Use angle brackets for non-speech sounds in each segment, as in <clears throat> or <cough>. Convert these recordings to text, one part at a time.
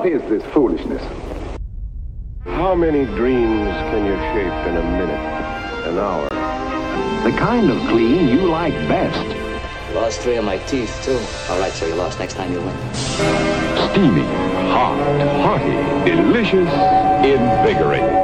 What is this foolishness? How many dreams can you shape in a minute, an hour? The kind of clean you like best. Lost three of my teeth, too. All right, so you lost. Next time you win. Steamy, hot, hearty, delicious, invigorating.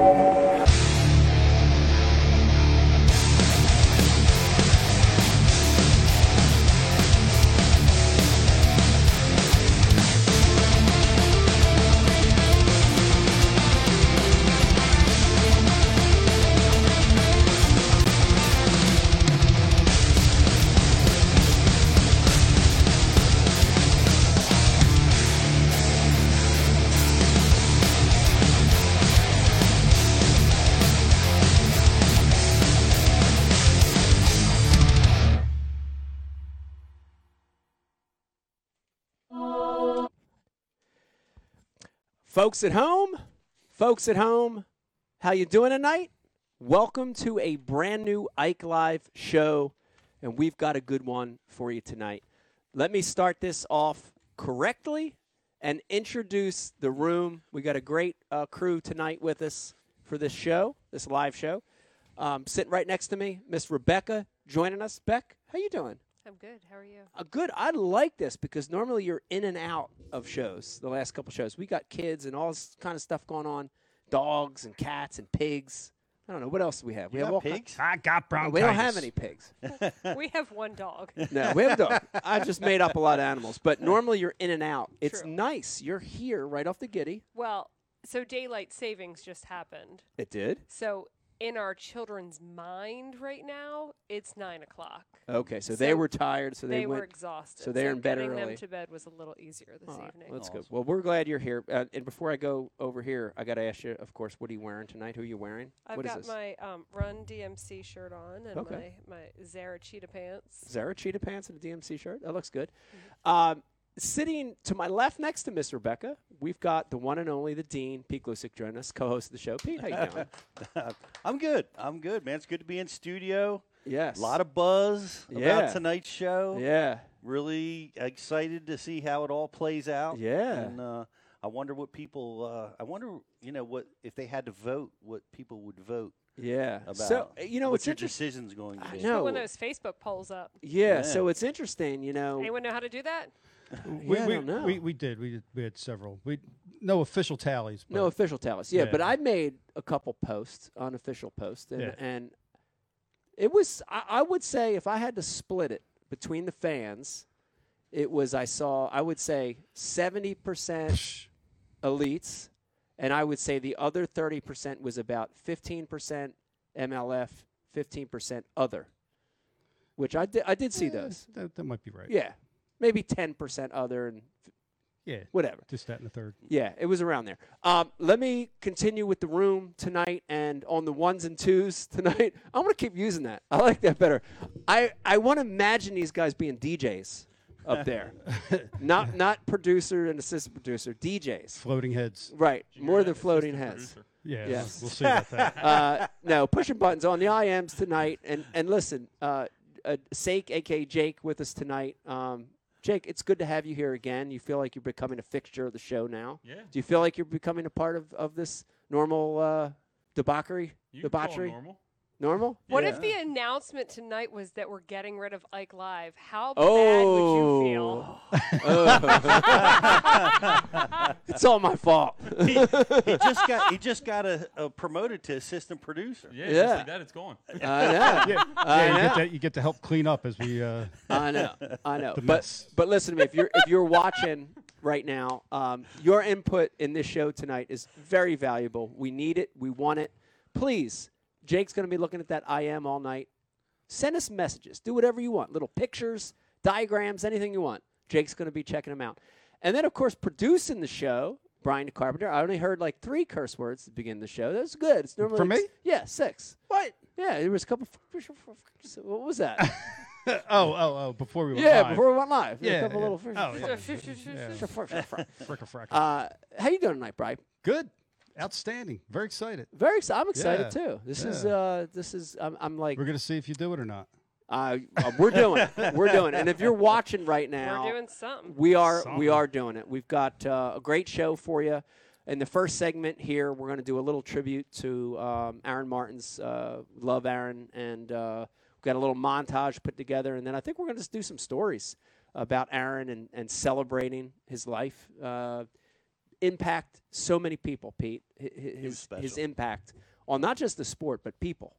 Folks at home, folks at home, how you doing tonight? Welcome to a brand new Ike Live show, and we've got a good one for you tonight. Let me start this off correctly and introduce the room. We got a great uh, crew tonight with us for this show, this live show. Um, sitting right next to me, Miss Rebecca joining us. Beck, how you doing? I'm good. How are you? Uh, good. I like this because normally you're in and out of shows. The last couple shows, we got kids and all this kind of stuff going on, dogs and cats and pigs. I don't know what else do we have. We You have got all ki- pigs? I got bronchitis. we don't have any pigs. <laughs> we have one dog. No, we have a dog. I just made up a lot of animals, but <laughs> normally you're in and out. It's True. nice. You're here right off the giddy. Well, so daylight savings just happened. It did. So in our children's mind right now, it's nine o'clock. Okay, so, they were tired, so they, they went. were exhausted. so they're in bed early. getting them to bed was a little easier this All right, evening. That's good. Well, we're glad you're here. Uh, and before I go over here, I got to ask you, of course, what are you wearing tonight? Who are you wearing? I've What is got this? my um, Run DMC shirt on and Okay. my, my Zara cheetah pants. Zara cheetah pants and a DMC shirt. That looks good. Mm-hmm. Um, sitting to my left next to Miss Rebecca, we've got the one and only the Dean, Pete Gluszek, joining us, co-host of the show. Pete, how you doing? <laughs> I'm good. I'm good, man. It's good to be in studio. yes. A lot of buzz Yeah. about tonight's show. yeah. Really excited to see how it all plays out. Yeah. And uh, I wonder what people. Uh, I wonder, you know, what if they had to vote, what people would vote Yeah. about. so you know, what it's your decision's going to I be. know. Put one of those Facebook polls up. Yeah, Yeah. So it's interesting. You know. Anyone know how to do that? We, Yeah, I we, don't know. we, we did. We did. We had several. We no official tallies. But No official tallies. Yeah, Yeah. but I made a couple posts, unofficial posts, and, Yeah. and it was. I, I would say if I had to split it between the fans, it was. I saw. I would say seventy percent elites, and I would say the other thirty percent was about fifteen percent MLF, fifteen percent other. Which I did. I did see Eh, those. That, that might be right. Yeah, maybe ten percent other and Yeah. whatever. Just that in the third. Yeah, it was around there. Um, let me continue with the room tonight and on the ones and twos tonight. I'm going to keep using that. I like that better. I, I want to imagine these guys being DJs up there, <laughs> not not producer and assistant producer, DJs. Floating heads. Right, more than floating heads. Yeah. Yes. We'll see about that. <laughs> Uh, no, pushing buttons on the IMs tonight. And and listen, uh, uh, Sake, aka Jake, with us tonight. Um, Jake, it's good to have you here again. You feel like you're becoming a fixture of the show now. Yeah. Do you feel like you're becoming a part of, of this normal uh, debauchery? You can call it debauchery? normal. Normal? What Yeah. if the announcement tonight was that we're getting rid of Ike Live? How Oh. bad would you feel? <laughs> it's all my fault. he, he just got. He just got a, a promoted to assistant producer. Yeah, Yeah. just like that, it's gone. I know. <laughs> yeah. I yeah you, know. get to, you get to help clean up as we. Uh, I know, I know. But mess. but listen to me. If you're if you're watching right now, um, your input in this show tonight is very valuable. We need it. We want it. Please, Jake's going to be looking at that IM all night. Send us messages. Do whatever you want. Little pictures, diagrams, anything you want. Jake's going to be checking them out. And then, of course, producing the show, Brian Carpenter. I only heard like three curse words at the beginning of the show. That's good. It's normally For me? Yeah, six. What? Yeah, there was a couple. What was that? <laughs> oh, oh, oh! Before we went yeah, live. before we went live. Yeah, a couple yeah. little. Oh, yeah. yeah. Uh, Fricka how you doing tonight, Brian? Good. Outstanding. Very excited. Very excited. I'm excited Yeah. too. This is Yeah. uh, this is I'm, I'm like We're gonna see if you do it or not. Uh, uh, we're doing it. <laughs> We're doing it. And if you're watching right now, We're doing something. we are we Something. are doing it. We've got uh, a great show for you. In the first segment here, we're going to do a little tribute to um, Aaron Martin's uh, love Aaron, and uh, we've got a little montage put together. And then I think we're going to just do some stories about Aaron and, and celebrating his life. Uh, impact so many people, Pete. Hi- hi- His his impact on not just the sport but people,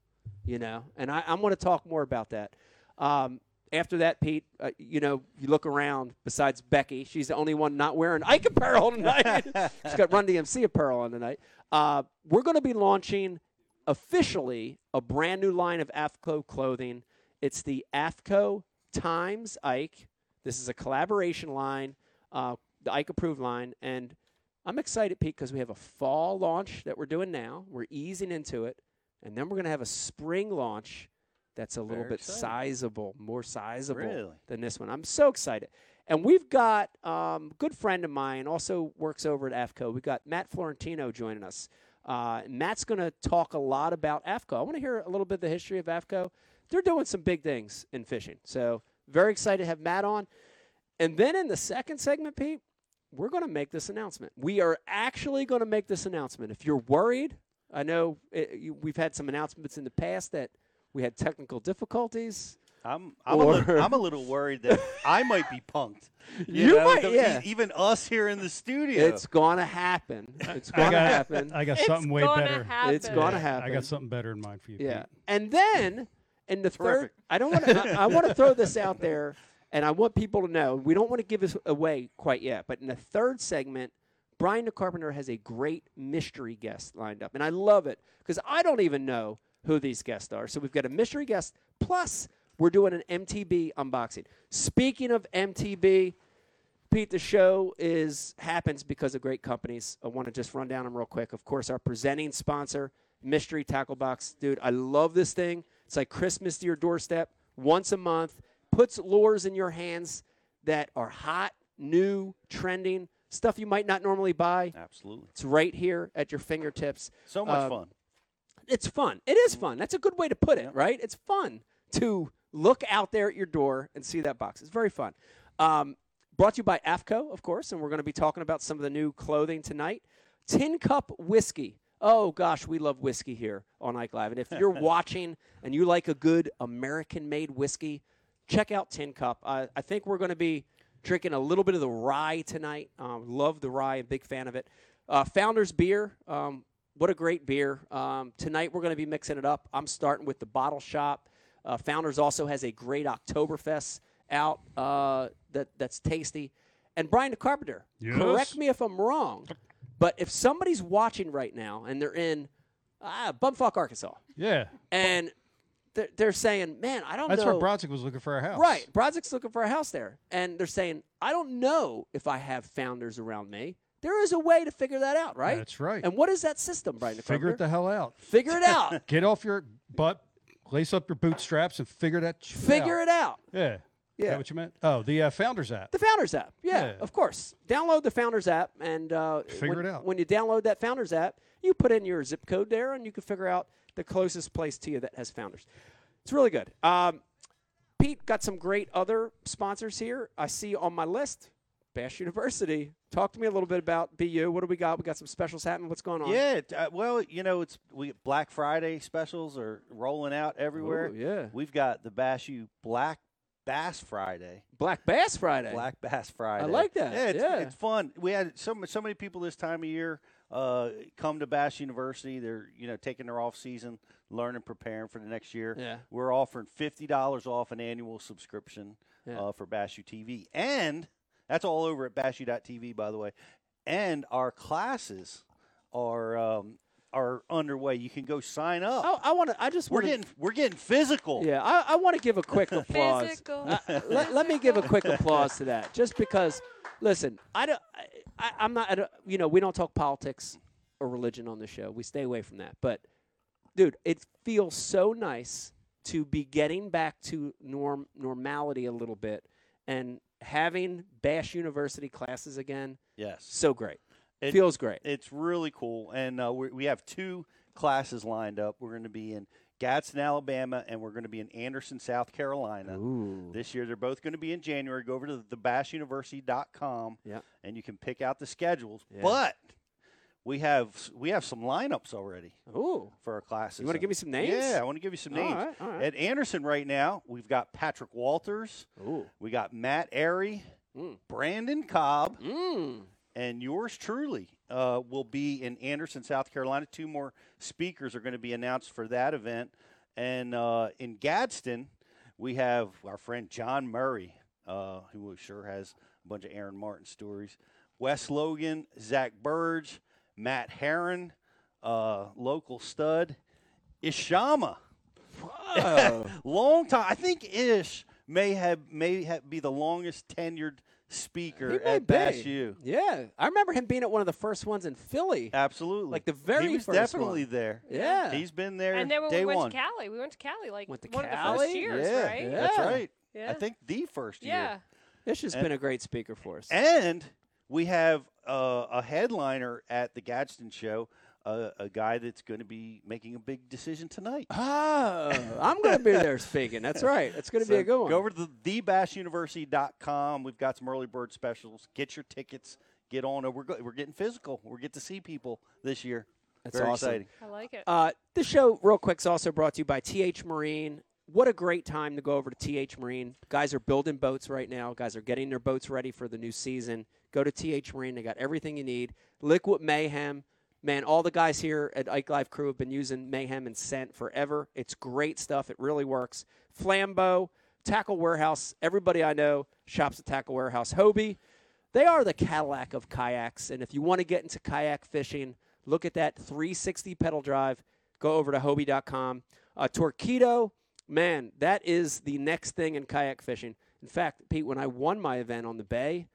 you know. And I, I'm going to talk more about that. Um, after that, Pete, uh, you know, you look around. Besides Becky, she's the only one not wearing Ike apparel tonight. <laughs> she's got Run DMC apparel on tonight. Uh, we're going to be launching officially a brand new line of AFTCO clothing. It's the AFTCO Times Ike. This is a collaboration line, uh, the Ike approved line, and I'm excited, Pete, because we have a fall launch that we're doing now. We're easing into it, and then we're going to have a spring launch that's a little bit exciting. sizable, more sizable Really? than this one. I'm so excited. And we've got um, a good friend of mine, also works over at AFTCO. We've got Matt Florentino joining us. Uh, Matt's going to talk a lot about AFTCO. I want to hear a little bit of the history of AFTCO. They're doing some big things in fishing. So, very excited to have Matt on. And then in the second segment, Pete, we're going to make this announcement. We are actually going to make this announcement. If you're worried, I know it, you, we've had some announcements in the past that we had technical difficulties. I'm I'm, Or- a little, I'm a little worried that <laughs> I might be punked. You might, the- yeah. e- Even us here in the studio. It's going to happen. It's I going to got, happen. I got It's something way better. happen. It's going to Yeah, happen. I got something better in mind for you. Yeah. Pete. And then in the third, I don't want to. I, I want to throw this out there, <laughs> and I want people to know we don't want to give this away quite yet. But in the third segment, Brian the Carpenter has a great mystery guest lined up, and I love it because I don't even know who these guests are. So we've got a mystery guest plus we're doing an MTB unboxing. Speaking of MTB. Pete, the show is happens because of great companies. I want to just run down them real quick. Of course, our presenting sponsor, Mystery Tackle Box. Dude, I love this thing. It's like Christmas to your doorstep once a month. Puts lures in your hands that are hot, new, trending, stuff you might not normally buy. Absolutely. It's right here at your fingertips. So much Uh, fun. It's fun. It is fun. That's a good way to put it, right? It's fun to look out there at your door and see that box. It's very fun. Um, brought to you by AFTCO, of course, and we're going to be talking about some of the new clothing tonight. Tin Cup Whiskey. Oh, gosh, we love whiskey here on Ike Live. And if you're <laughs> watching and you like a good American made whiskey, check out Tin Cup. Uh, I think we're going to be drinking a little bit of the rye tonight. Um, love the rye, a big fan of it. Uh, Founders Beer. Um, what a great beer. Um, tonight we're going to be mixing it up. I'm starting with the bottle shop. Uh, Founders also has a great Oktoberfest out uh, that that's tasty. And Brian the Carpenter, Yes. correct me if I'm wrong, but if somebody's watching right now and they're in ah, Bumfuck, Arkansas, Yeah. and they're, they're saying, "Man, I don't That's know." That's where Brodzik was looking for a house. Right. Brodzik looking for a house there. And they're saying, I don't know if I have founders around me. There is a way to figure that out, right? That's right. And what is that system, Brian? Figure it the hell out. Figure it out. <laughs> Get off your butt, lace up your bootstraps, and figure that shit figure out. it out. Yeah. Is Yeah. that what you meant? Oh, the uh, Founders app. The Founders app. Yeah, Yeah. of course. Download the Founders app. And uh, Figure when, it out. When you download that Founders app, you put in your zip code there and you can figure out the closest place to you that has Founders. It's really good. Um, Pete got some great other sponsors here. I see on my list Bass University. Talk to me a little bit about BU. What do we got? We got some specials happening. What's going on? Yeah, uh, well, you know, it's we Black Friday specials are rolling out everywhere. Ooh, yeah. We've got the Bass U Black Bass Friday. Black Bass Friday. Black Bass Friday. I like that. Yeah, it's, Yeah. it's fun. We had so so many people this time of year uh, come to Bass University. They're you know taking their off season, learning, preparing for the next year. Yeah. We're offering fifty dollars off an annual subscription Yeah. uh, for Bass U TV, and that's all over at BassU.tv, by the way. And our classes are um, are underway. You can go sign up. Oh, I want to. I just we're want getting we're getting physical. Yeah, I, I want to give a quick <laughs> applause. Physical. Uh, let, let me give a quick <laughs> applause to that, just because. Listen, I don't. I, I'm not. I you know, we don't talk politics or religion on the show. We stay away from that. But, dude, it feels so nice to be getting back to norm normality a little bit and having Bass University classes again. Yes. So great. It- feels great. It's really cool, and uh, we we have two classes lined up. We're going to be in Gadsden, Alabama, and we're going to be in Anderson, South Carolina. Ooh. This year, they're both going to be in January. Go over to thebassuniversity.com Yep. and you can pick out the schedules. Yeah. But we have we have some lineups already Ooh. for our classes. You want to give me some names? Yeah, I want to give you some All names. right, all right. At Anderson right now, we've got Patrick Walters, Ooh. we got Matt Arey, Mm. Brandon Cobb, Mm. And yours truly uh, will be in Anderson, South Carolina. Two more speakers are going to be announced for that event. And uh, in Gadsden, we have our friend John Murray, uh, who sure has a bunch of Aaron Martin stories. Wes Logan, Zach Burge, Matt Herren, uh, local stud, Ishama. <laughs> Long time. I think Ish may have may have, be the longest tenured speaker He at be. Bass U. Yeah, I remember him being at one of the first ones in Philly. Absolutely. Like the very He was first definitely one. there. Yeah. He's been there And then when day we went one. to Cali, we went to Cali like Went to one of the first years, yeah, right? that's right. Yeah. I think the first year. Yeah. It's just And- been a great speaker for us. And we have uh, a headliner at the Gadsden show, uh, a guy that's going to be making a big decision tonight. Ah, I'm going to be there speaking. That's right. It's going to be a good one. Go over to the thebassuniversity.com. We've got some early bird specials. Get your tickets. Get on. We're go- we're getting physical. We're get to see people this year. That's Very awesome. exciting. I like it. Uh, the show, real quick, is also brought to you by TH Marine. What a great time to go over to TH Marine. Guys are building boats right now. Guys are getting their boats ready for the new season. Go to TH Marine. They got everything you need. Liquid Mayhem. Man, all the guys here at Ike Live Crew have been using Mayhem and Scent forever. It's great stuff. It really works. Flambeau, Tackle Warehouse. Everybody I know shops at Tackle Warehouse. Hobie. They are the Cadillac of kayaks. And if you want to get into kayak fishing, look at that 360 pedal drive. Go over to Hobie.com. Uh, Torqeedo, man, that is the next thing in kayak fishing. In fact, Pete, when I won my event on the bay,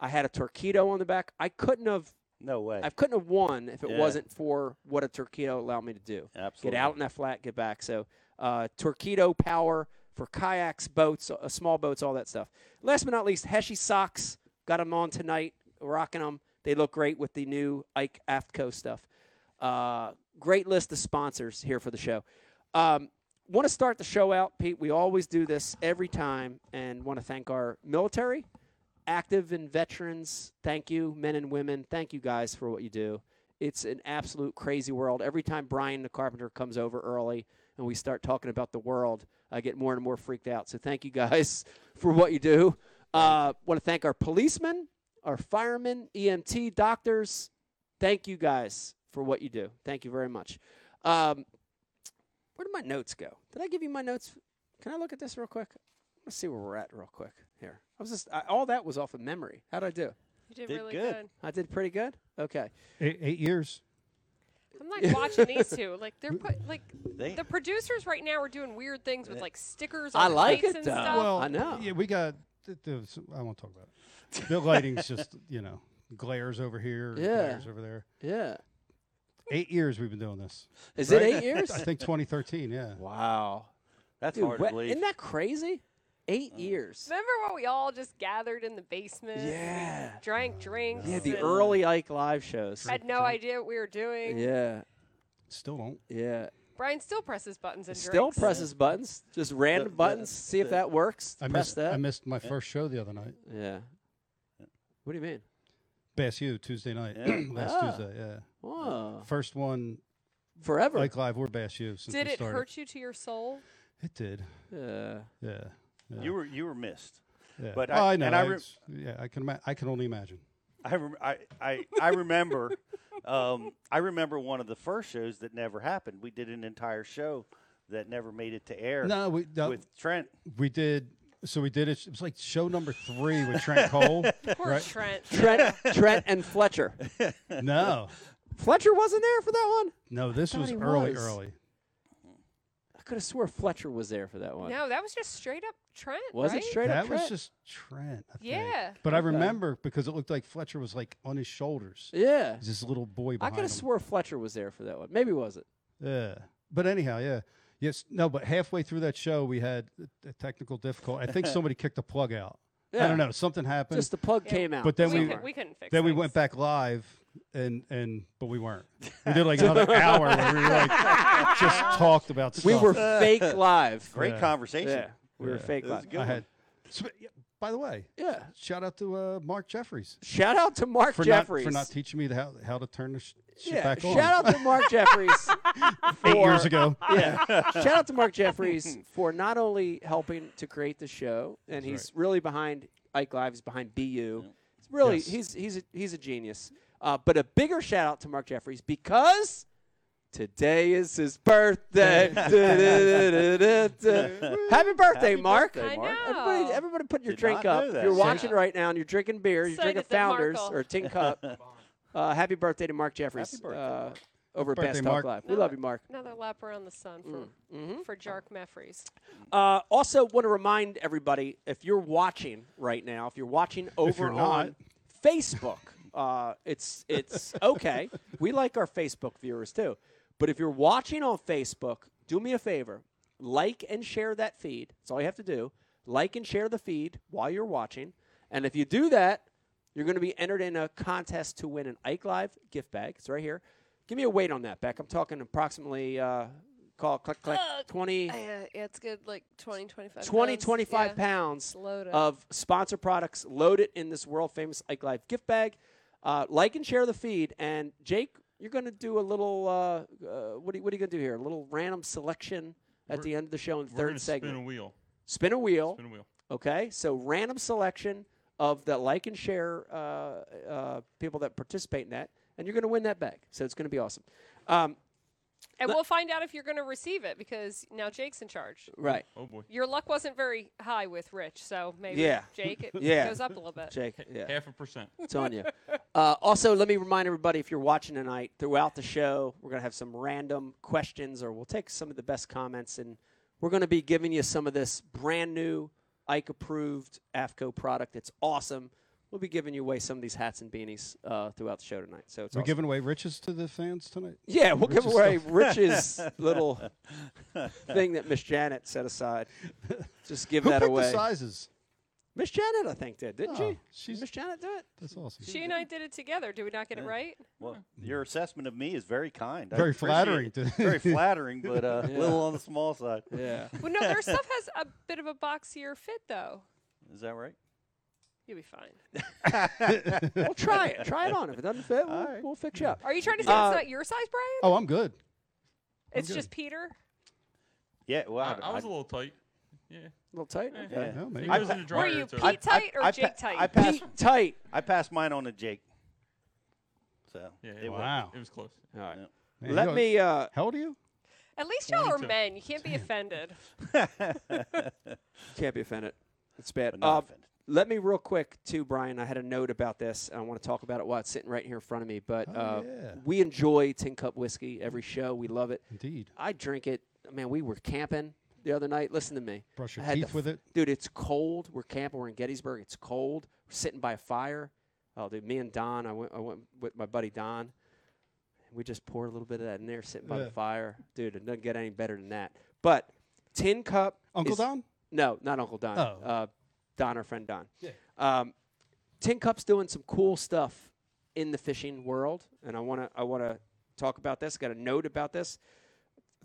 I had a Torqeedo on the back. I couldn't have, No way. I couldn't have won if it Yeah. wasn't for what a Torqeedo allowed me to do. Absolutely. Get out in that flat, get back. So, uh, Torqeedo power for kayaks, boats, uh, small boats, all that stuff. Last but not least, Heshy socks. Got them on tonight, rocking them. They look great with the new Ike Aftco stuff. Uh, great list of sponsors here for the show. Um, want to start the show out, Pete? We always do this every time, and want to thank our military, active and veterans. Thank you, men and women. Thank you guys for what you do. It's an absolute crazy world. Every time Brian the carpenter comes over early and we start talking about the world, I get more and more freaked out. So thank you guys <laughs> for what you do. Uh, want to thank our policemen, our firemen, EMT, doctors. Thank you guys for what you do. Thank you very much. Um, where did my notes go? Did I give you my notes? Can I look at this real quick? Let's see where we're at real quick here. I was just I, all that was off of memory. How'd I do? You did, Did really good. good. I did pretty good. Okay. Eight, eight years. I'm like watching these two. <laughs> Like they're put like They- the producers right now are doing weird things with like stickers. I like lights it, and though. Stuff. well, I know. Yeah, we got. th- th- I won't talk about it. The lighting's just <laughs> you know glares over here, Yeah. glares over there. Yeah. Eight years we've been doing this. Is Right? it eight years? <laughs> I think 2013. Yeah. Wow. That's Dude, hard to what- believe. isn't that crazy? Eight years. Remember when we all just gathered in the basement? Yeah. Drank drinks. Yeah, the and early Ike live shows. Had no idea what we were doing. Yeah. Still don't. Yeah. Brian still presses buttons and drinks. Still drinks. presses buttons. Just random the- buttons. See if the- that works. I Press missed. that. I missed my first show the other night. yeah. What do you mean? Bass U Tuesday night. Yeah. <clears throat> Last Ah. Tuesday. Yeah. Whoa. First one Forever. like live or Bass U since Did we it started. hurt you to your soul? It did. yeah. Yeah. Yeah. You were you were missed. Yeah. but Oh, I- I know. and I I re- yeah, I can. ima- I can only imagine. I, rem- I, I, I remember <laughs> um, I remember one of the first shows that never happened. We did an entire show that never made it to air No, we no, with Trent. we did. So we did it. It was like show number three with Trent <laughs> Cole. Poor right? Trent. Trent, Trent, and Fletcher. <laughs> No, Fletcher wasn't there for that one. no, this thought was early, was. early. I could have swore Fletcher was there for that one. No, that was just straight up Trent. Was right? it straight up Trent? That was Trent? just Trent. I think. Yeah. But I remember because it looked like Fletcher was like on his shoulders. Yeah. He's this little boy I could have swore Fletcher was there for that one. Maybe was it? Yeah. But anyhow, yeah. Yes. No. But halfway through that show, we had a, a technical difficulty. I think <laughs> somebody kicked the plug out. Yeah. I don't know. Something happened. Just the plug Yeah. came out. But then we, we- could, we couldn't fix it. then we went back live, and and but we weren't. We did like another <laughs> hour where we like just talked about stuff. We were fake <laughs> live. Great Yeah. conversation. Yeah, we were Yeah. fake That was live. a good I had. sp- yeah, By the way, Yeah. shout out to uh, Mark Jeffries Shout out to Mark for Jeffries. not for not teaching me how how to turn the sh- shit yeah. back on. Shout out to Mark Jeffries. <laughs> Eight for- years ago. Yeah. Shout out to Mark Jeffries for not only helping to create the show, and he's really behind Ike Live. He's behind BU. It's really Yes. he's he's a, he's a genius. Uh, but a bigger shout out to Mark Jeffries because today is his birthday. <laughs> Happy birthday, Happy Mark! birthday, I Mark. Everybody, know. everybody, put your Did drink up. know that. You're Say- watching right now, and you're drinking beer. You're Excited drinking Founders will- or Tin <laughs> Cup. Uh, happy birthday to Mark Jeffries. Happy birthday, uh, Mark. over at Birthday, Bass Talk Live. We love you, Mark. Another lap around the sun for Mm-hmm. for Jark Meffries. Uh, also, want to remind everybody if you're watching right now, if you're watching over you're on not. Facebook, uh, it's it's <laughs> okay. we like our Facebook viewers too, but if you're watching on Facebook, do me a favor, like and share that feed. That's all you have to do. Like and share the feed while you're watching, and if you do that, you're going to be entered in a contest to win an Ike Live gift bag. It's right here. Give me a weight on that, Beck. I'm talking approximately. Uh, call click click Uh, 20 Yeah, yeah, it's good. Like 20, 25 20, pounds. 25 yeah. pounds Load of sponsor products loaded in this world famous Ike Live gift bag. Uh, like and share the feed. And Jake, you're going to do a little, uh, uh, what, are you, what are you going to do here? A little random selection at We're- the end of the show in the third segment. spin a wheel. Spin a wheel. Spin a wheel. Okay, so random selection of the like and share uh, uh, people that participate in that, and you're going to win that bag. So it's going to be awesome. Um, and we'll find out if you're going to receive it because now Jake's in charge. right, Oh boy. Your luck wasn't very high with Rich, so maybe Yeah. Jake it <laughs> Yeah. goes up a little bit. Jake. Yeah. Half a percent. It's on you. Uh, also, let me remind everybody if you're watching tonight, throughout the show, we're going to have some random questions or we'll take some of the best comments and we're going to be giving you some of this brand new Ike approved AFTCO product. It's awesome. We'll be giving you away some of these hats and beanies uh, throughout the show tonight. So it's We're awesome. giving away riches to the fans tonight. Yeah, we'll give Rich's away <laughs> riches little <laughs> thing that Miss Janet set aside. Just give Who that picked away. the sizes? Miss Janet, I think, did, didn't Oh, she? she's- Miss Janet do it? That's awesome. She and I did it together. Did we not get it right? Well, your assessment of me is very kind. Very appreciate flattering to- <laughs> very flattering, but uh, a Yeah. little on the small side. Yeah. Well, no, their stuff has a bit of a boxier fit, though. Is that right? You'll be fine. <laughs> we'll try it. Try it on. If it doesn't fit, we'll, All right. we'll fix you up. Are you trying to say Uh, it's not your size, Brian? Oh, I'm good. it's good. just Peter. Yeah. Well, I, I was a little tight. Yeah. A little tight. Eh, Okay. No, maybe. It goes I- in the dryer. Were you too. Pete tight or I Jake tight? I passed. Pete tight. I passed mine on to Jake. So Yeah. it It, was- Wow. it was close. All right. Yeah. Man, Let me. Uh, How old are you? At least y'all are 22. men. You can't be offended. <laughs> can't be offended. It's bad. but not Uh, offended. Let me real quick too, Brian. I had a note about this. I want to talk about it while it's sitting right here in front of me. But Oh, uh, yeah. we enjoy Tin Cup whiskey every show. We love it. Indeed. I drink it. Man, we were camping the other night. Listen to me. Brush your I had to teeth with it. Dude, it's cold. We're camping. We're in Gettysburg. It's cold. We're sitting by a fire. Oh, dude, me and Don. I went. I went with my buddy Don. We just poured a little bit of that in there, sitting by Yeah. the fire. Dude, it doesn't get any better than that. But Tin Cup. Uncle Don? No, not Uncle Don. Oh. Uh, Don, our friend Don. Yeah. Um, Tin Cup's doing some cool stuff in the fishing world, and I want to I want to talk about this. Got a note about this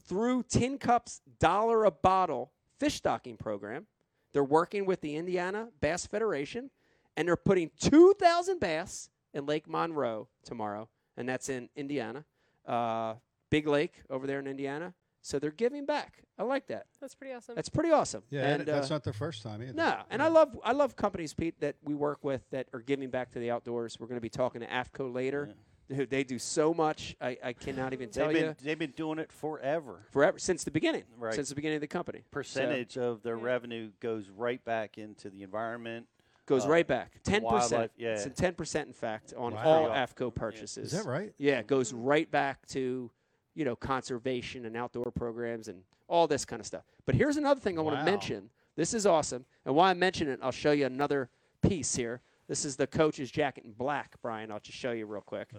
through Tin Cup's dollar a bottle fish stocking program. They're working with the Indiana Bass Federation, and they're putting 2,000 bass in Lake Monroe tomorrow, and that's in Indiana, uh, Big Lake over there in Indiana. So they're giving back. I like that. That's pretty awesome. That's pretty awesome. Yeah, and, that's uh, not their first time either. no, and I love I love companies, Pete, that we work with that are giving back to the outdoors. We're going to be talking to AFTCO later. Dude, they do so much. I, I cannot even tell They've you been they've been doing it forever. forever since the beginning. Right. Since the beginning of the company, So, Percentage of their revenue goes right back into the environment. goes uh, right back. Ten percent. yeah. It's ten percent, in fact, on Wow. all AFTCO purchases. Is that right? Yeah, it goes right back to you know conservation and outdoor programs and all this kind of stuff. But here's another thing I want to mention. This is awesome, and why I mention it, I'll show you another piece here. This is the coach's jacket in black, Brian. I'll just show you real quick.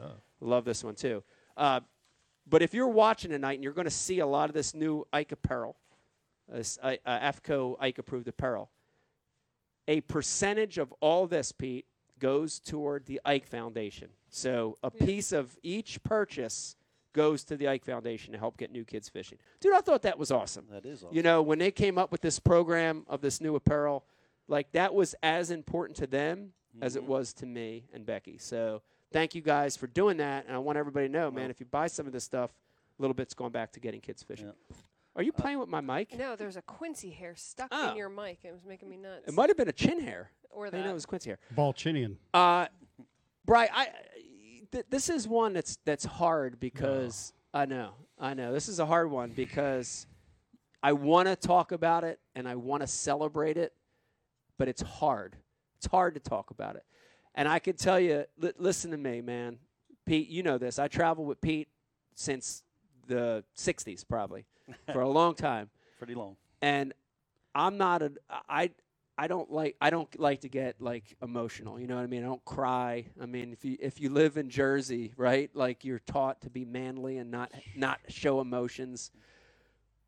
Love this one too. Uh, but if you're watching tonight and you're going to see a lot of this new Ike apparel, this uh, uh, AFTCO Ike approved apparel, a percentage of all this, Pete, goes toward the Ike Foundation. So a piece of each purchase goes to the Ike Foundation to help get new kids fishing. Dude, I thought that was awesome. That is awesome. You know, when they came up with this program of this new apparel, like that was as important to them as Mm-hmm. it was to me and Becky. So thank you guys for doing that. And I want everybody to know, man, if you buy some of this stuff, a little bit's going back to getting kids fishing. Are you playing with my mic? No, there's a Quincy hair stuck Oh. in your mic. It was making me nuts. It might have been a chin hair. Or I didn't know it was Quincy hair. Balchinian. Uh, Bry, I th- this is one that's that's hard because I know, I know this is a hard one because I want to talk about it and I want to celebrate it, but it's hard. It's hard to talk about it, and I can tell you. Li- listen to me, man. Pete, you know this. I traveled with Pete since the '60s, probably for a long time <laughs> Pretty long. and I'm not a I I don't like I don't like to get like emotional. You know what I mean? I don't cry. I mean, if you if you live in Jersey, right? Like you're taught to be manly and not not show emotions.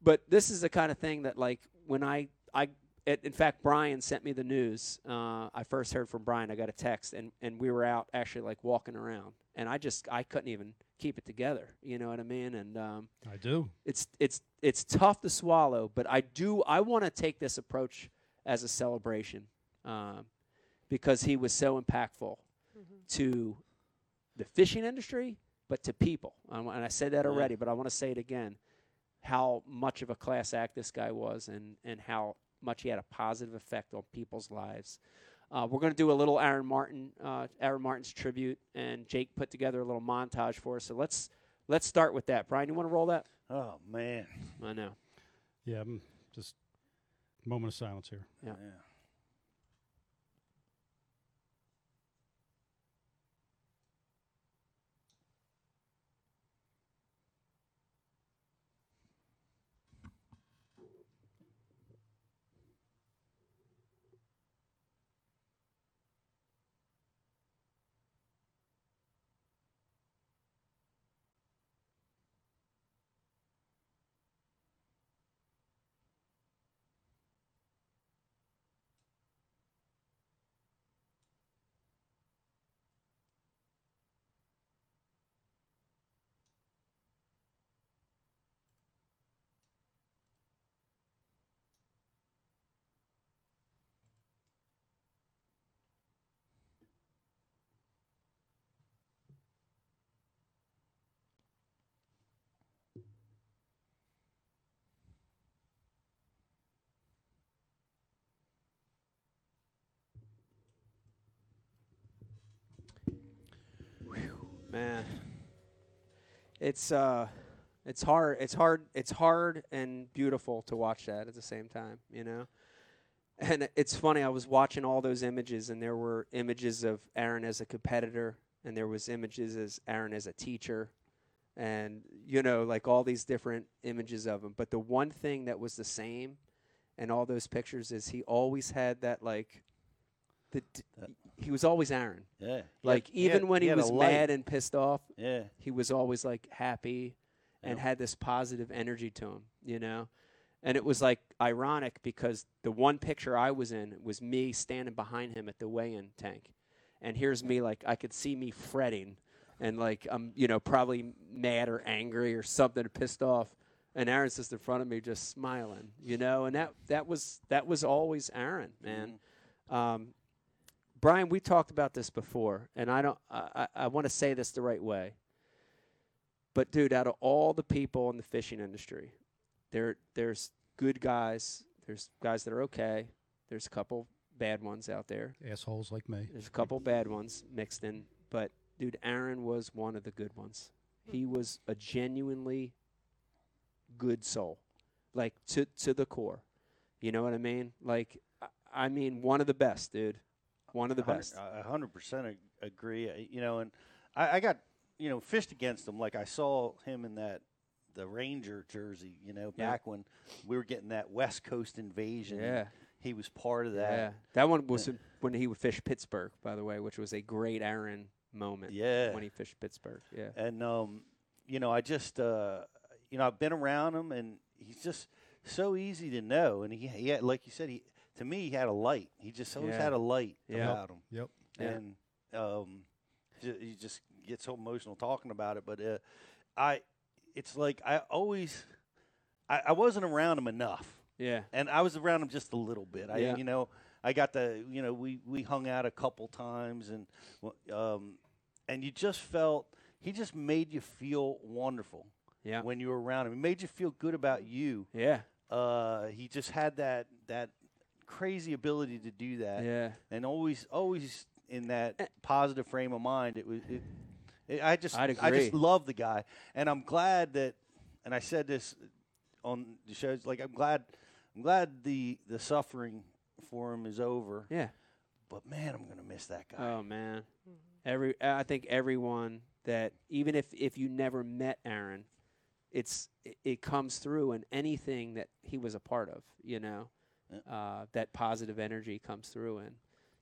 But this is the kind of thing that like when I I it, in fact Brian sent me the news. Uh, I first heard from Brian. I got a text and and we were out actually like walking around and I just I couldn't even keep it together. You know what I mean? And um, I do. it's it's it's tough to swallow, but I do I want to take this approach as a celebration um, because he was so impactful to the fishing industry, but to people. Um, and I said that already, but I want to say it again: how much of a class act this guy was, and and how much he had a positive effect on people's lives. Uh, we're going to do a little Aaron Martin, uh, Aaron Martin's tribute, and Jake put together a little montage for us. So let's let's start with that. Brian, you want to roll that? Oh man. I know. Yeah, I'm just moment of silence here. Yeah. Man. It's uh it's hard it's hard it's hard and beautiful to watch that at the same time you know? And it's funny i was watching all those images and there were images of aaron as a competitor and there was images as aaron as a teacher. And you know like all these different images of him. But the one thing that was the same in all those pictures is he always had that like the, d- he was always aaron Yeah. He like he even had- when he, a was mad and pissed off, Yeah. he was always like happy and Yeah. had this positive energy to him, you know? And it was like ironic because the one picture I was in was me standing behind him at the weigh-in tank. And here's me like I could see me fretting and like I'm, you know, probably mad or angry or something or pissed off. And Aaron's just in front of me just smiling, you know? And that that was that was always Aaron, man. Um, Brian, we talked about this before, and I don't. I, I, want to say this the right way. But dude, out of all the people in the fishing industry, there there's good guys. There's guys that are okay. There's a couple bad ones out there. Assholes like me. There's a couple bad ones mixed in. But dude, Aaron was one of the good ones. He was a genuinely good soul, like to to the core. You know what I mean? Like, I, I mean, one of the best, dude. One of the best. A hundred percent agree. Uh, You know, and I, I got you know fished against him. Like I saw him in that the Ranger jersey. You know, Yeah. back when we were getting that West Coast invasion. Yeah. he was part of that. Yeah, that one was when he would fish Pittsburgh, by the way, which was a great Aaron moment. Yeah. when he fished Pittsburgh. Yeah, And um, you know, I just uh, you know, I've been around him, and he's just so easy to know. And he, he had, like you said, he to me, he had a light. He just always Yeah. had a light Yeah. about him. Yep. Yeah. and um, ju- you just get so emotional talking about it. But uh, I, it's like I always, I, I wasn't around him enough Yeah. and I was around him just a little bit. I, Yeah. you know, I got the, you know, we we hung out a couple times, and um, and you just felt he just made you feel wonderful Yeah. when you were around him. He made you feel good about you. Yeah. Uh, he just had that that crazy ability to do that, Yeah. and always always in that eh. positive frame of mind. It was. It, it, I just I just love the guy, and I'm glad that. And I said this on the shows. Like I'm glad, I'm glad the the suffering for him is over. Yeah. But man, I'm gonna miss that guy. Oh man, every I think everyone that even if if you never met Aaron, it's it, it comes through in anything that he was a part of. You know, uh, that positive energy comes through in.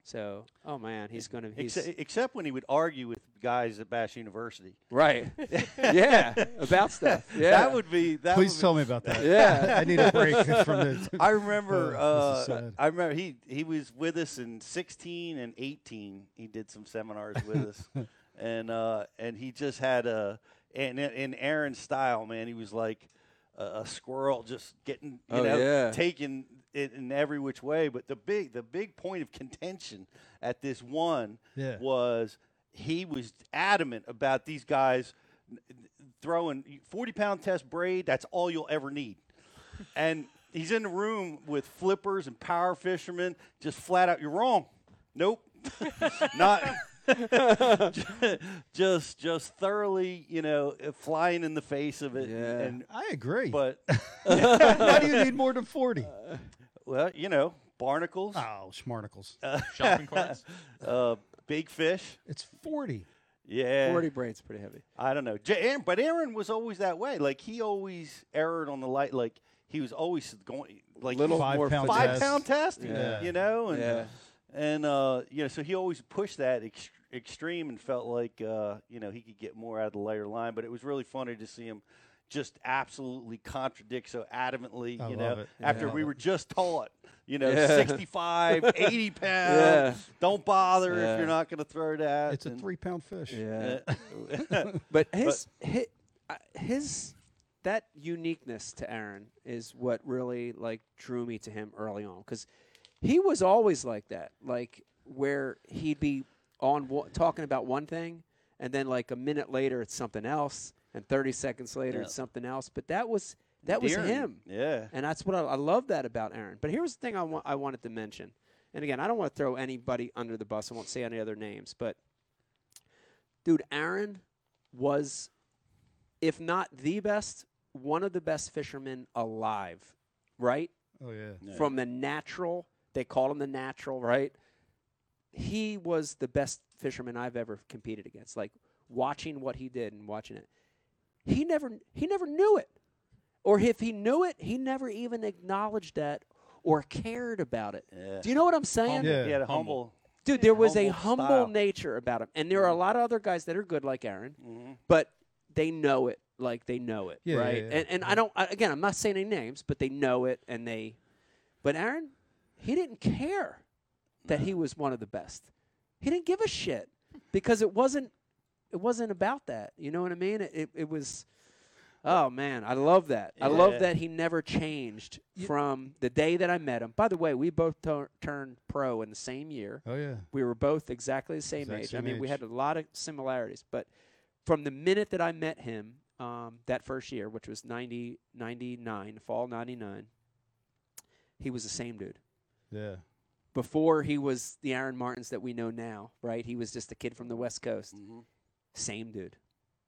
So, oh man, he's gonna he's Except, except when he would argue with guys at Bass University. right. <laughs> yeah, about stuff. <laughs> Yeah, That would be. That Please would tell me about that. Yeah. <laughs> I need a break from the. I remember. Oh, this uh. I remember he he was with us in 16 and 18. He did some seminars with us, and uh, and he just had a and in Aaron's style, man. He was like a, a squirrel, just getting you Oh, know yeah. taking it in every which way. But the big the big point of contention at this one Yeah. was he was adamant about these guys throwing 40 pound test braid. That's all you'll ever need. And he's in the room with flippers and power fishermen, just flat out, you're wrong. Nope. <laughs> Not. <laughs> just, just thoroughly, you know, flying in the face of it. Yeah. And, I agree. but, <laughs> Why do you need more than forty? Well, you know, barnacles, Oh, schmarnicles. <laughs> Shopping carts. <laughs> uh, big fish. it's forty. Yeah. forty braids pretty heavy. I don't know. J- Aaron, but Aaron was always that way. Like he always erred on the light. Like he was always going like Little Five more pound five test. pound test. Yeah. You know, and Yeah. and uh, you know, so he always pushed that ex- extreme and felt like uh, you know he could get more out of the lighter line. But it was really funny to see him just absolutely contradict so adamantly. I you know, it. after Yeah. we were just taught. You know, Yeah. 65, <laughs> 80 pounds. Yeah. Don't bother Yeah. if you're not going to throw it that. It's a three pound fish. Yeah. uh, <laughs> <laughs> But his his, his that uniqueness to Aaron is what really like drew me to him early on because he was always like that, like where he'd be on wa- talking about one thing and then like a minute later it's something else and 30 seconds later Yeah. it's something else. But that was that was him. Yeah. And that's what I, I love that about Aaron. But here's the thing I, wa- I wanted to mention. And again, I don't want to throw anybody under the bus. I won't say any other names. But, dude, Aaron was, if not the best, one of the best fishermen alive, right? Oh yeah. Yeah. From the natural, they call him the natural, right? He was the best fisherman I've ever competed against. Like watching what he did and watching it. He never he never knew it. Or if he knew it, he never even acknowledged that or cared about it. Yeah. Do you know what I'm saying? Yeah. He had a Humble. humble. Dude, there was a Humble humble style. nature about him. And there are a mm-hmm. lot of other guys that are good like Aaron, Mm-hmm. but they know it like they know it, Yeah, yeah, right? yeah. And and I mm-hmm. don't I, again, I'm not saying any names, but they know it and they But Aaron, he didn't care that he mm-hmm. was one of the best. He didn't give a shit because it wasn't it wasn't about that. You know what I mean? It it, it was Oh man, I love that. I love that he never changed from the day that I met him. By the way, we both tur- turned pro in the same year. Oh yeah. We were both exactly the same Exact age. I same mean, we had a lot of similarities, but from the minute that I met him um, that first year, which was 90, 99, fall 99, he was the same dude. Yeah. Before he was the Aaron Martins that we know now, right? He was just a kid from the West Coast. Mhm. Same dude.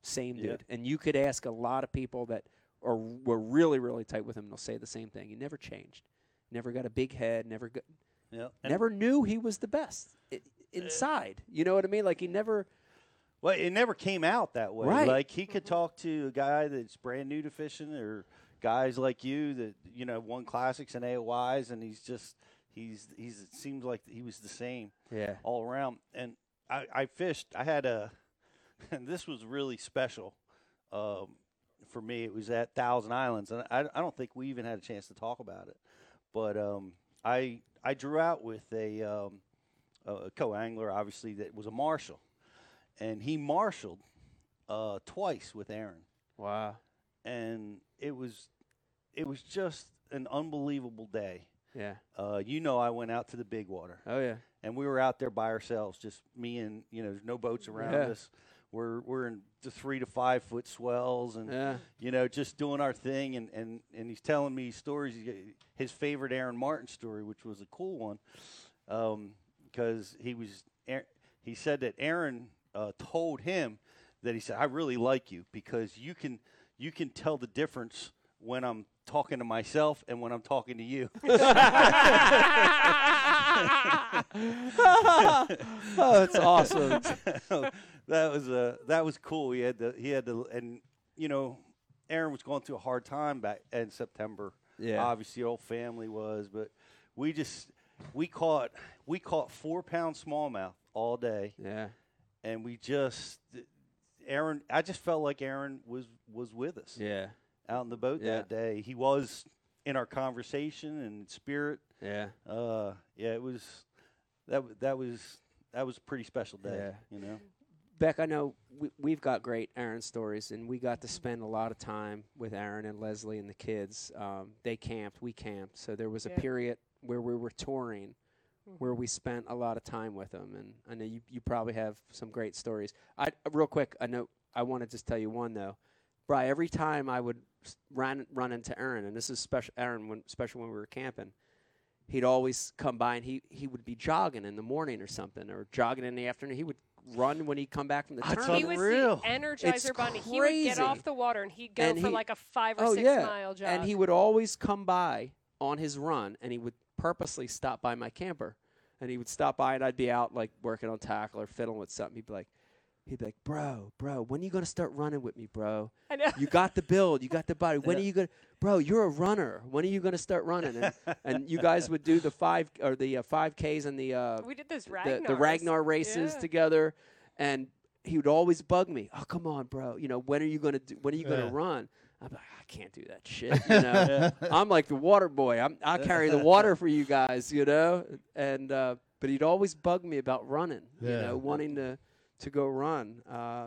Same Yeah. dude. And you could ask a lot of people that are were really, really tight with him, and they'll say the same thing. He never changed. Never got a big head, never got, Yeah. Never knew he was the best i- inside. You know what I mean? Like he never. Well, it never came out that way. Right. Like he could talk to a guy that's brand new to fishing, or guys like you that you know won classics and AOYs, and he's just he's he's it seems like he was the same Yeah. all around. And I, I fished. I had a, and <laughs> this was really special um, for me. It was at Thousand Islands, and I, I don't think we even had a chance to talk about it. But um, I I drew out with a um, a co-angler, obviously that was a marshal, and he marshaled uh, twice with Aaron, Wow. and it was it was just an unbelievable day. Yeah. Uh, you know, I went out to the big water, Oh yeah. and we were out there by ourselves, just me and you know, there's no boats around Yeah. us. We're we're in the three to five foot swells, and Yeah. you know, just doing our thing. And, and, and he's telling me stories. His favorite Aaron Martin story, which was a cool one, because he was he said that Aaron uh, told him that he said, "I really like you because you can you can tell the difference when I'm talking to myself and when I'm talking to you." <laughs> oh, that's awesome. <laughs> that was uh, that was cool. He had the he had the and you know, Aaron was going through a hard time back in September. Yeah. obviously, whole family was, but we just we caught we caught four pound smallmouth all day, Yeah. and we just Aaron. I just felt like Aaron was was with us Yeah. Out in the boat Yeah. that day. He was in our conversation and spirit. Yeah. Uh, yeah, it was that that was that was a pretty special day. Yeah. You know. Beck, I know we, we've got great Aaron stories, and we got to spend a lot of time with Aaron and Leslie and the kids. Um, they camped, we camped, so there was a period where we were touring, where we spent a lot of time with them. And I know you, you probably have some great stories. I real quick, I know I want to just tell you one though, Bry. Every time I would s- run run into Aaron, and this is special Aaron, when, especially when we were camping. He'd always come by and he, he would be jogging in the morning or something, or jogging in the afternoon. He would run when he'd come back from the That's tournament. He was Unreal. the Energizer Bunny. He would crazy. get off the water and he'd go And for he- like a five or oh six yeah, mile jog. and he would always come by on his run, and he would purposely stop by my camper, and he would stop by, and I'd be out like working on tackle or fiddling with something. He'd be like, he'd be like, bro, bro, when are you gonna start running with me, bro? I know. You got the build, you got the body. When are you gonna, bro? You're a runner. When are you gonna start running? And, and you guys would do the five or the uh, five Ks and the uh, we did those the, the Ragnar races Yeah. together, and he would always bug me. Oh, come on, bro. You know, when are you gonna do? When are you gonna Yeah. run? I'm like, I can't do that shit. <laughs> You know, I'm like the water boy. I'm I carry the water for you guys. You know, and uh, but he'd always bug me about running. You know, wanting to to go run. Uh,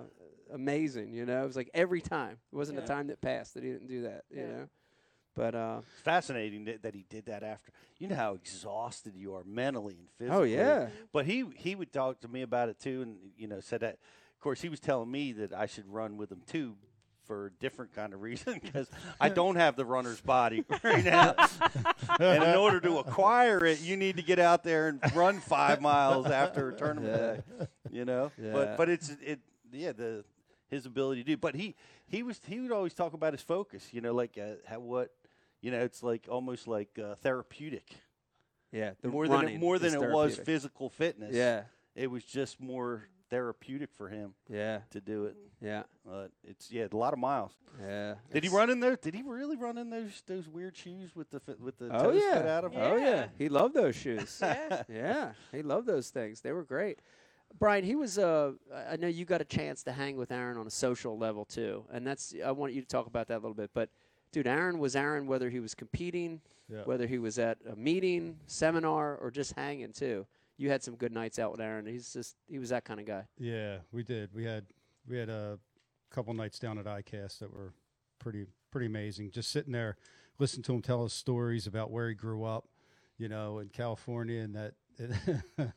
amazing. You know, it was like every time. It wasn't a time that passed that he didn't do that. You Yeah. know, but uh, fascinating that, that he did that after. You know how exhausted you are mentally and physically. oh yeah, But he he would talk to me about it too, and you know said that. Of course, he was telling me that I should run with him too. For a different kind of reason, <laughs> because I don't have the runner's body <laughs> right now, and in order to acquire it, you need to get out there and run five miles after a tournament day. You know, Yeah. but but it's it yeah the his ability to do. But he he was he would always talk about his focus. You know, like uh, how what you know it's like almost like uh, therapeutic yeah. The more than it, more than it was physical fitness. Yeah, it was just more therapeutic for him yeah, to do it. yeah, But it's yeah, a lot of miles. yeah. Did he run in there? Did he really run in those those weird shoes with the with the Oh toes yeah. cut out of 'em? Oh yeah. Yeah. He loved those shoes. <laughs> Yeah. yeah. He loved those things. They were great. Brian, he was uh I I know you got a chance to hang with Aaron on a social level too. And that's I want you to talk about that a little bit. But dude, Aaron was Aaron whether he was competing, Yeah. whether he was at a meeting, seminar, or just hanging too. You had some good nights out with Aaron. He's just he was that kind of guy. Yeah, we did. We had we had a couple nights down at ICAST that were pretty pretty amazing. Just sitting there, listening to him tell us stories about where he grew up, you know, in California, and that <laughs>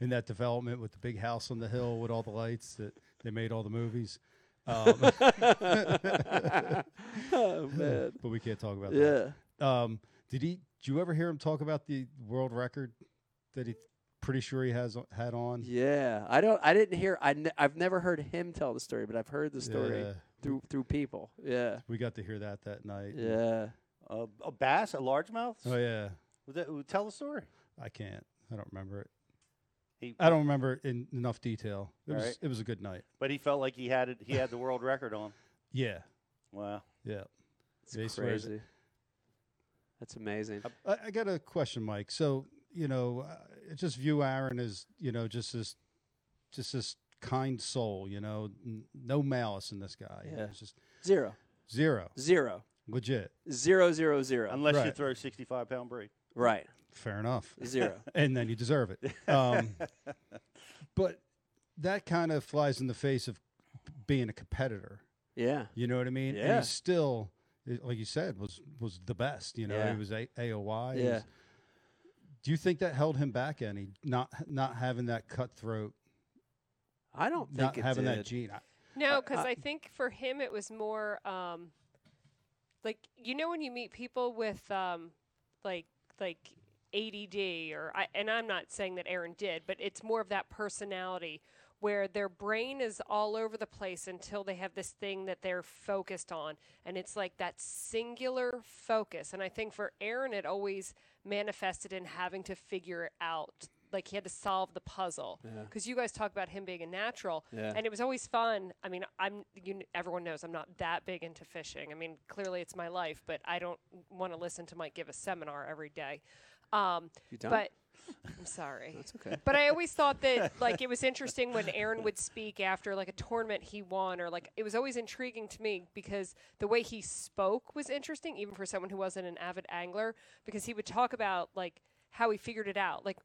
in that development with the big house on the hill with all the lights that they made all the movies. Um, <laughs> <laughs> oh man. but we can't talk about that. Yeah. Um, did he? Did you ever hear him talk about the world record that he pretty sure he has had on? Yeah. I don't I didn't hear I ne- I've never heard him tell the story, but I've heard the story Yeah. through through people. Yeah. We got to hear that that night. Yeah. Uh, a bass, a largemouth. Oh yeah. Was that, would tell the story. I can't. I don't remember it. He, I don't remember it in enough detail. It was Alright. it was a good night. But he felt like he had it. He had the world record on. <laughs> Yeah. Wow. Yeah. It's Yeah, he swears it. crazy. That's amazing. I, I got a question, Mike. So you know, I just view Aaron as you know just this, just this kind soul. You know, n- no malice in this guy. Yeah. It's just Zero. zero, Zero. legit. Zero zero zero. Unless you Right. throw sixty-five pound braid. Right. Fair enough. Zero. <laughs> and then you deserve it. Um, <laughs> but that kind of flies in the face of being a competitor. yeah. You know what I mean? Yeah. And he still, i- like you said, was was the best. You know, Yeah. he was a- AOY. he Yeah. was- do you think that held him back any? Not not having that cutthroat, I don't think not it having did. that gene. I- No, because I- I think for him it was more um, like you know when you meet people with um, like like ADD or I, and I'm not saying that Aaron did, but it's more of that personality where their brain is all over the place until they have this thing that they're focused on and it's like that singular focus and I think for Aaron it always manifested in having to figure out like he had to solve the puzzle Yeah. because you guys talk about him being a natural Yeah. and it was always fun. I mean, I'm you, everyone knows I'm not that big into fishing. I mean, clearly it's my life, but I don't want to listen to Mike give a seminar every day. Um, You don't? but I'm sorry. That's okay. But I always thought that like it was interesting when Aaron would speak after like a tournament he won or like it was always intriguing to me because the way he spoke was interesting even for someone who wasn't an avid angler because he would talk about like how he figured it out. Like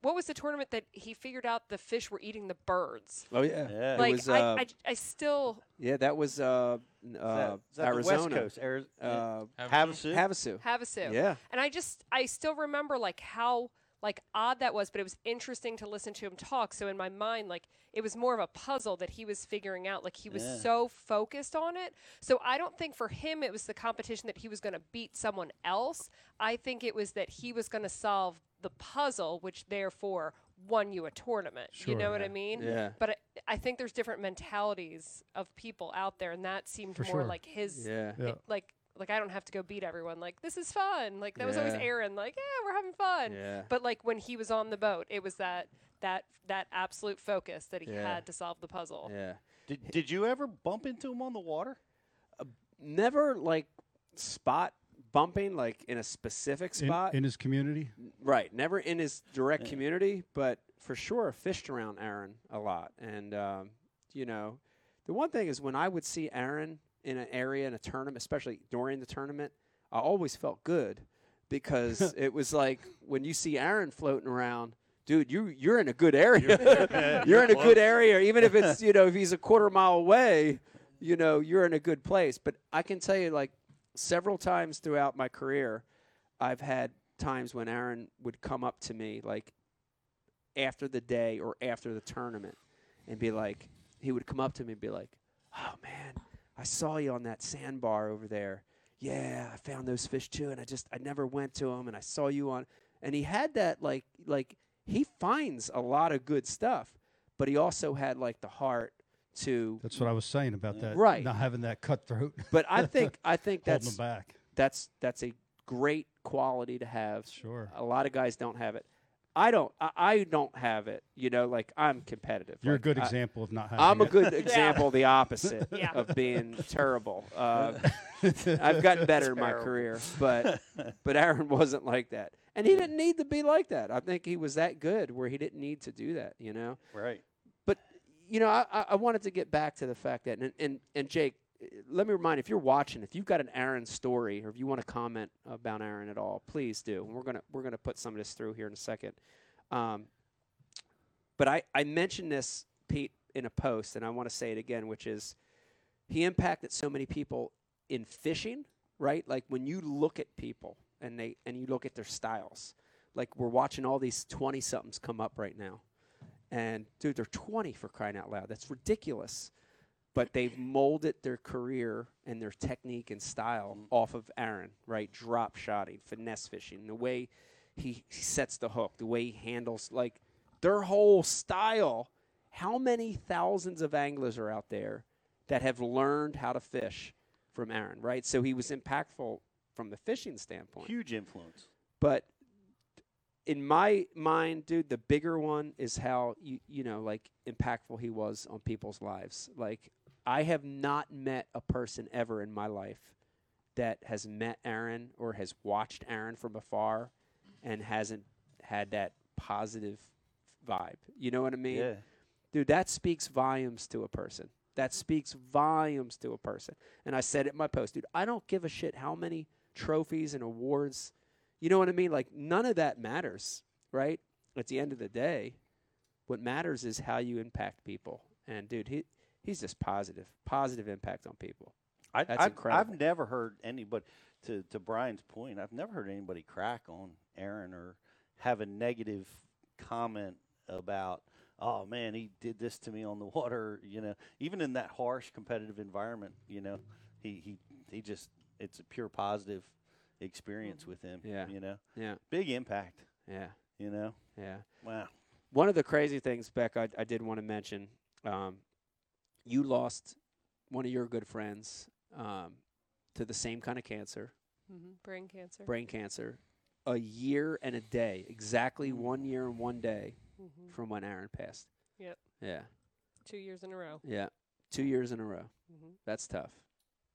what was the tournament that he figured out the fish were eating the birds? Oh yeah. Yeah. Like was, I, uh, I, I still yeah, that was uh, n- Is uh, that, is that Arizona. West Coast? Ari- Uh, Havasu? Havasu. Havasu. Yeah. And I just I still remember like how like odd that was, but it was interesting to listen to him talk. So in my mind, like it was more of a puzzle that he was figuring out. Like he was Yeah. so focused on it. So I don't think for him it was the competition that he was going to beat someone else. I think it was that he was going to solve the puzzle, which therefore won you a tournament. you Sure. know what I mean? Yeah. But I, I think there's different mentalities of people out there, and that seemed For more sure. like his Yeah. Yeah. it- like like I don't have to go beat everyone. Like this is fun. Like that was always Aaron. Like yeah, we're having fun. Yeah. But like when he was on the boat, it was that that that absolute focus that he Yeah. had to solve the puzzle. Yeah. Did, did you ever bump into him on the water? Never like spot bumping like in a specific In, spot. in his community. Right. Never in his direct community, but for sure fished around Aaron a lot. And, um, you know, the one thing is when I would see Aaron in an area in a tournament, especially during the tournament, I always felt good because <laughs> it was like when you see Aaron floating around, dude, you you're in a good <laughs> area. you're in a good area, even if it's <laughs> you know if he's a quarter mile away, you know you're in a good place. But I can tell you, like several times throughout my career, I've had times when Aaron would come up to me like after the day or after the tournament and be like, he would come up to me and be like, "Oh man, I saw you on that sandbar over there. Yeah, I found those fish too, and I just I never went to them, and I saw you on." And he had that like like he finds a lot of good stuff, but he also had like the heart to. That's what I was saying about that. Right. Not having that cutthroat. But I think <laughs> I think that's back. that's that's a great quality to have. Sure. A lot of guys don't have it. I don't. I, I don't have it. You know, like I'm competitive. You're Like, a good I- example of not having I'm a good <laughs> example the opposite <laughs> Yeah. of being terrible. Uh, I've gotten <laughs> better in my career, but but Aaron wasn't like that, and he didn't need to be like that. I think he was that good where he didn't need to do that. You know, Right. but you know, I, I- I wanted to get back to the fact that, and and, and Jake, let me remind, if you're watching, if you've got an Aaron story, or if you want to comment about Aaron at all, please do. We're gonna we're gonna put some of this through here in a second. Um, but I I mentioned this Pete in a post, and I want to say it again, which is he impacted so many people in fishing, right? Like when you look at people and they and you look at their styles, like we're watching all these twenty somethings come up right now. And dude, they're 20 for crying out loud. That's ridiculous. But they've molded their career and their technique and style mm. off of Aaron, right? Drop shotting, finesse fishing, the way he, he sets the hook, the way he handles, like their whole style. How many thousands of anglers are out there that have learned how to fish from Aaron, right? So he was impactful from the fishing standpoint. Huge influence. But in my mind, dude, the bigger one is how you you know like impactful he was on people's lives. Like I have not met a person ever in my life that has met Aaron or has watched Aaron from afar and hasn't had that positive vibe. You know what I mean? Yeah. Dude, that speaks volumes to a person. That speaks volumes to a person. And I said it in my post, dude, I don't give a shit how many trophies and awards You know what I mean? Like none of that matters, right? At the end of the day, what matters is how you impact people. And dude, he he's just positive, positive impact on people. I, That's I've, incredible. I've never heard anybody, to, to Brian's point, I've never heard anybody crack on Aaron or have a negative comment about, oh man, he did this to me on the <laughs> water. You know, even in that harsh competitive environment, you know, he, he, he just, it's a pure positive experience with him. Yeah. You know, Yeah, big impact, yeah, you know. yeah. Wow. One of the crazy things, Beck, I, I did want to mention, um, you lost one of your good friends um, to the same kind of cancer, hmm Brain cancer. brain cancer, a year and a day, exactly one year and one day hmm from when Aaron passed. Yep. Yeah, Two years in a row. yeah, two years in a row. hmm That's tough.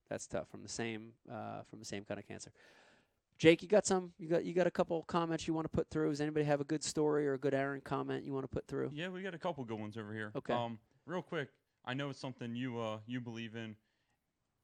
That's tough from the same uh, from the same kind of cancer. Jake, you got some? You got you got a couple comments you want to put through? Does anybody have a good story or a good Aaron comment you want to put through? Yeah, we got a couple good ones over here. Okay. Um, real quick, I know it's something you uh you believe in.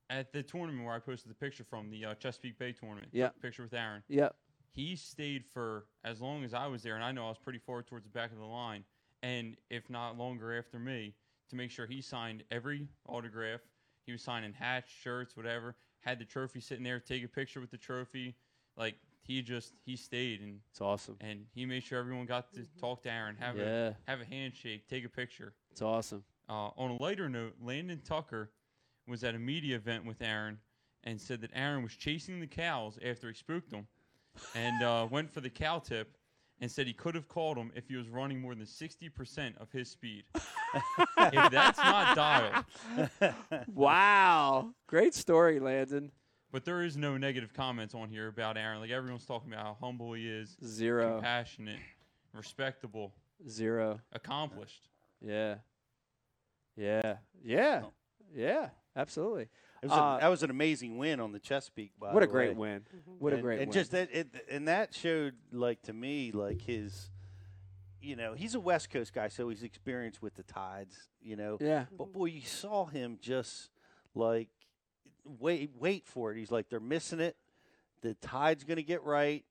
At the tournament where I posted the picture from the uh, Chesapeake Bay tournament, Yeah. picture with Aaron. Yep. He stayed for as long as I was there, and I know I was pretty far towards the back of the line, and if not longer after me, to make sure he signed every autograph. He was signing hats, shirts, whatever. Had the trophy sitting there, take a picture with the trophy. Like he just he stayed and It's awesome. and he made sure everyone got to talk to Aaron, have Yeah. a have a handshake, take a picture. It's awesome. Uh, on a lighter note, Landon Tucker was at a media event with Aaron and said that Aaron was chasing the cows after he spooked them, and uh, <laughs> went for the cow tip, and said he could have called him if he was running more than sixty percent of his speed. <laughs> if that's not dialed, Wow. Great story, Landon. but there is no negative comments on here about Aaron. Like everyone's talking about how humble he is, Zero. compassionate, respectable, Zero. accomplished. Yeah. Yeah. Yeah. Yeah. Absolutely. It was Uh, a, that was an amazing win on the Chesapeake. By What a great way. win. What a and, great and win. just that it, and that showed like to me like his you know he's a west coast guy so he's experienced with the tides you know yeah. but boy you saw him just like wait wait for it he's like they're missing it the tide's going to get right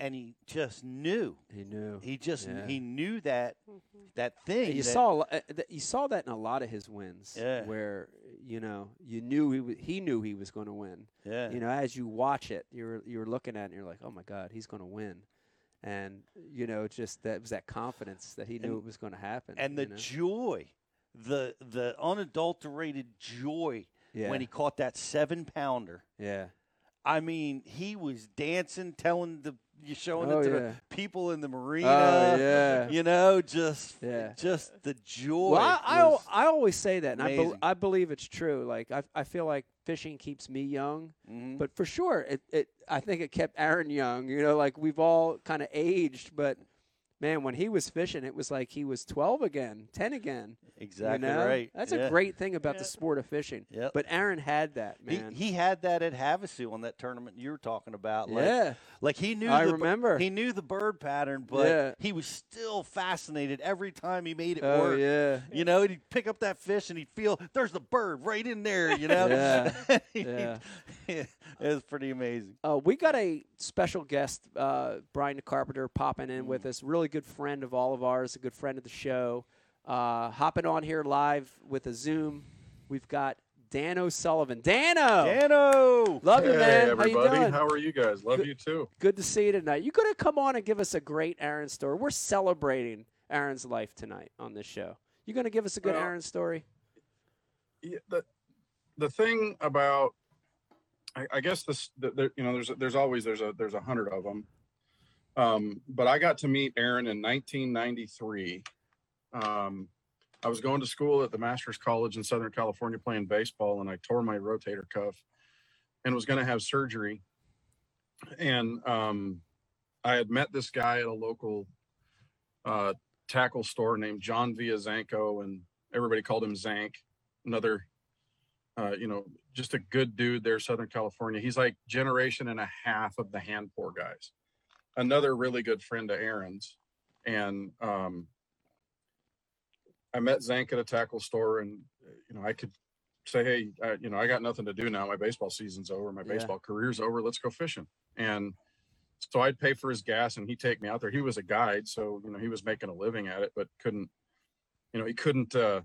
and he just knew He knew. he just Yeah. he knew that Mm-hmm. that thing you that- saw a uh, th- you saw that in a lot of his wins Yeah. where you know you knew he w- he knew he was going to win yeah you know as you watch it you're you're looking at it and you're like oh my god he's going to win and you know just that was that confidence that he knew And- it was going to happen and the know? joy the the unadulterated joy yeah when he caught that seven pounder yeah I mean, he was dancing, telling the you showing Oh, it to yeah. the people in the marina. oh yeah You know, just Yeah. just the joy. well, I, I, I always say that, and I, amazing. I believe it's true. Like I, I feel like fishing keeps me young, Mhm. but for sure, it, it I think it kept Aaron young. You know, like we've all kind of aged, but man, when he was fishing, it was like he was twelve again, ten again. exactly you know? right. That's Yeah. a great thing about the sport of fishing. Yep. But Aaron had that, man. he had that at Havasu on that tournament you were talking about. Like, yeah, like he knew. I the, remember. He knew the bird pattern, but Yeah. he was still fascinated every time he made it oh work. yeah, You know, he'd pick up that fish and he'd feel there's the bird right in there. You know, Yeah. <laughs> Yeah. <laughs> it was pretty amazing. Uh, we got a special guest, uh, Brian Carpenter, popping in Mm. with us. Really good friend of all of ours, a good friend of the show. Uh, hopping on here live with a Zoom. We've got Dan O'Sullivan. Dano, Dano. love you, man! hey, everybody. How you doing? How are you guys? Love Good. you too. Good to see you tonight. You gonna come on and give us a great Aaron story? We're celebrating Aaron's life tonight on this show. You gonna give us a good Well, Aaron story? Yeah, the the thing about I, I guess this the, the, you know there's there's always there's a there's a hundred of them. Um, but I got to meet Aaron in 1993. Um, I was going to school at the Masters College in Southern California playing baseball, and I tore my rotator cuff and was going to have surgery. And um, I had met this guy at a local uh, tackle store named John Viazanko, and everybody called him Zank. Another, uh, you know, just a good dude there, Southern California. He's like generation and a half of the hand pour guys. Another really good friend of Aaron's, and um, I met Zank at a tackle store, and you know, I could say, hey, uh, you know, I got nothing to do now. My baseball season's over. My Yeah. baseball career's over. Let's go fishing. And so I'd pay for his gas and he'd take me out there. He was a guide, so you know he was making a living at it, but couldn't, you know, he couldn't uh,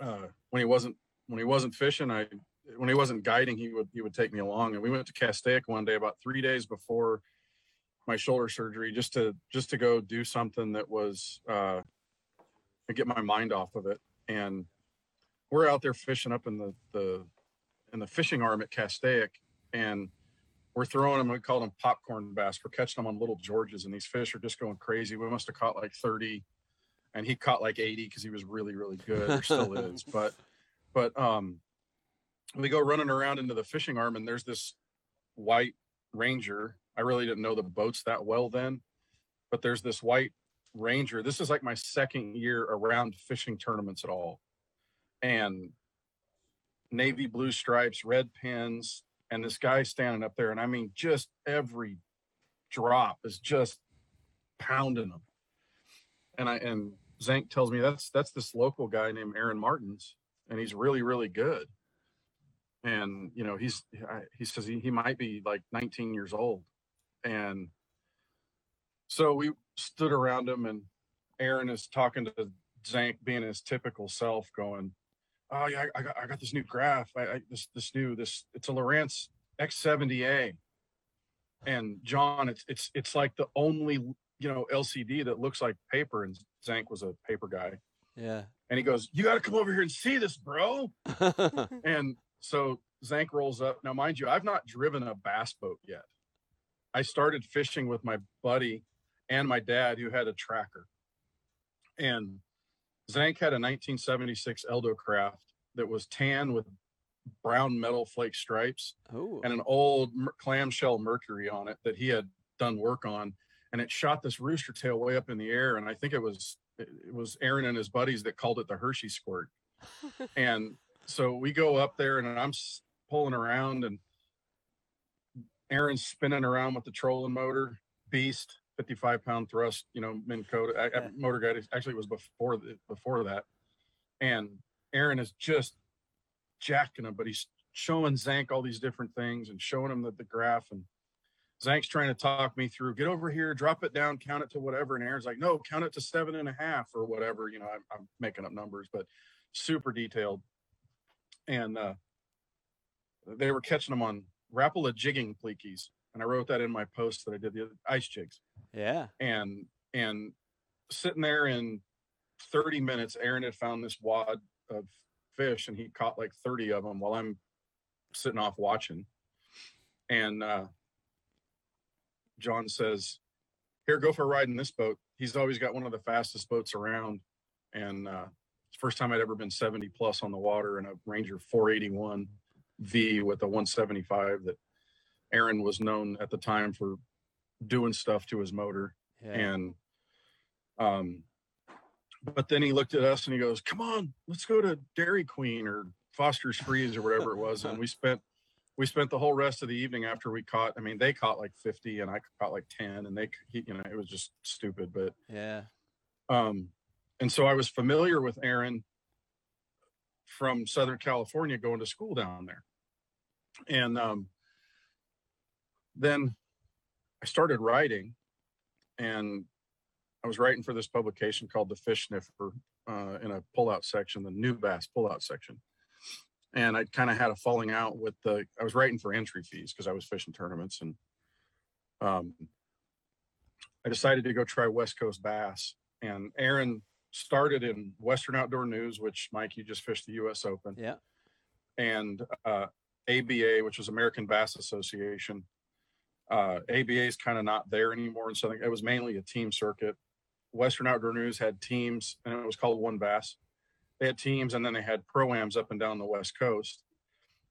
uh, when he wasn't when he wasn't fishing. I when he wasn't guiding, he would he would take me along, and we went to Castaic one day about three days before my shoulder surgery, just to just to go do something that was uh, to get my mind off of it. And we're out there fishing up in the the in the fishing arm at Castaic, and we're throwing them. We call them popcorn bass. We're catching them on little Georges, and these fish are just going crazy. We must have caught like 30, and he caught like 80 because he was really, really good, or still is. <laughs> But, but um, we go running around into the fishing arm, and there's this white Ranger. I really didn't know the boats that well then, but there's this white Ranger. This is like my second year around fishing tournaments at all, and navy blue stripes, red pins, and this guy standing up there, and I mean, just every drop is just pounding them. And I and Zank tells me that's that's this local guy named Aaron Martens, and he's really really good. And you know, he's he says he, he might be like 19 years old, and so we stood around him, and Aaron is talking to Zank, being his typical self, going, oh yeah, I got, I got this new graph. I, I this this new this it's a Lowrance X70A, and John, it's it's it's like the only you know LCD that looks like paper. And Zank was a paper guy, Yeah. and he goes, "You got to come over here and see this, bro." <laughs> and so Zank rolls up. Now, mind you, I've not driven a bass boat yet. I started fishing with my buddy and my dad, who had a tracker, and Zank had a 1976 Eldo craft that was tan with brown metal flake stripes oh. and an old clamshell Mercury on it that he had done work on, and it shot this rooster tail way up in the air. And I think it was it was Aaron and his buddies that called it the Hershey squirt. <laughs> and so we go up there, and I'm pulling around, and Aaron's spinning around with the trolling motor, beast, 55 pound thrust, you know, Minn Kota, I, Yeah. MotorGuide. Actually, it was before the, before that, and Aaron is just jacking him, but he's showing Zank all these different things and showing him the, the graph. And Zank's trying to talk me through, get over here, drop it down, count it to whatever. And Aaron's like, no, count it to seven and a half or whatever. You know, I'm, I'm making up numbers, but super detailed. And uh, they were catching them on Rapala jigging pleekies. And I wrote that in my post that I did the ice jigs Yeah. and and sitting there in 30 minutes aaron had found this wad of fish and he caught like 30 of them while i'm sitting off watching and uh john says here go for a ride in this boat he's always got one of the fastest boats around and uh it's the first time i'd ever been 70 plus on the water in a ranger 481 v with a 175 that aaron was known at the time for doing stuff to his motor Yeah. and um but then he looked at us and he goes come on let's go to dairy queen or foster's freeze or whatever it was and we spent we spent the whole rest of the evening after we caught i mean they caught like 50 and i caught like 10 and they he, you know it was just stupid but yeah. um and so i was familiar with aaron from southern california going to school down there. And um then i started writing and i was writing for this publication called the fish sniffer uh, in a pullout section the new bass pullout section. And i kind of had a falling out with the i was writing for entry fees because i was fishing tournaments and um i decided to go try west coast bass and aaron started in western outdoor news which mike you just fished the us open Yeah. and uh, ABA, which was American Bass Association. Uh, ABA is kind of not there anymore in Southern. It was mainly a team circuit. Western Outdoor News had teams, and it was called One Bass. They had teams, and then they had proams up and down the West Coast.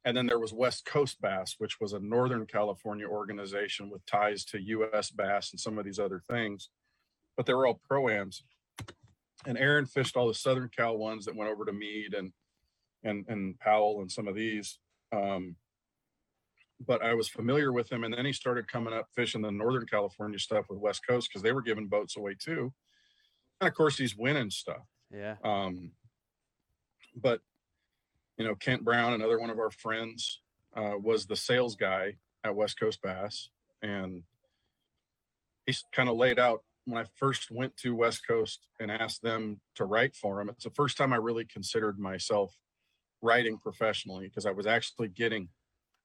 And then there was West Coast Bass, which was a Northern California organization with ties to U.S. Bass and some of these other things. But they were all proams. And Aaron fished all the Southern Cal ones that went over to Mead and and and Powell and some of these. Um, but I was familiar with him, and then he started coming up fishing the Northern California stuff with West Coast because they were giving boats away too. And of course, he's winning stuff. Yeah. Um, but you know, Kent Brown, another one of our friends, uh, was the sales guy at West Coast Bass, and he's kind of laid out when I first went to West Coast and asked them to write for them, It's the first time I really considered myself writing professionally because I was actually getting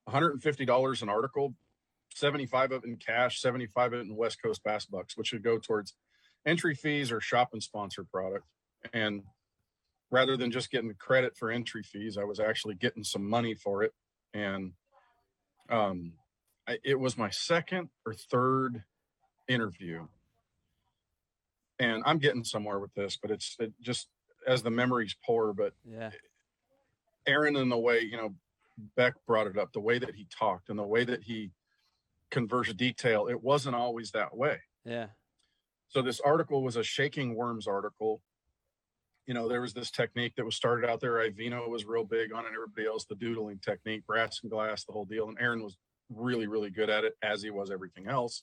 $150 an article, 75 of it in cash, 75 of it in West Coast Bass Bucks, which would go towards entry fees or shop and sponsor product. And rather than just getting credit for entry fees, I was actually getting some money for it. And um, I, it was my second or third interview. And I'm getting somewhere with this, but it's it just as the memories pour. But Yeah. Aaron, in the way, you know, Beck brought it up, the way that he talked and the way that he conversed detail, it wasn't always that way. Yeah. So this article was a shaking worms article. You know, there was this technique that was started out there. Iovino was real big on it. Everybody else, the doodling technique, brass and glass, the whole deal. And Aaron was really, really good at it, as he was everything else.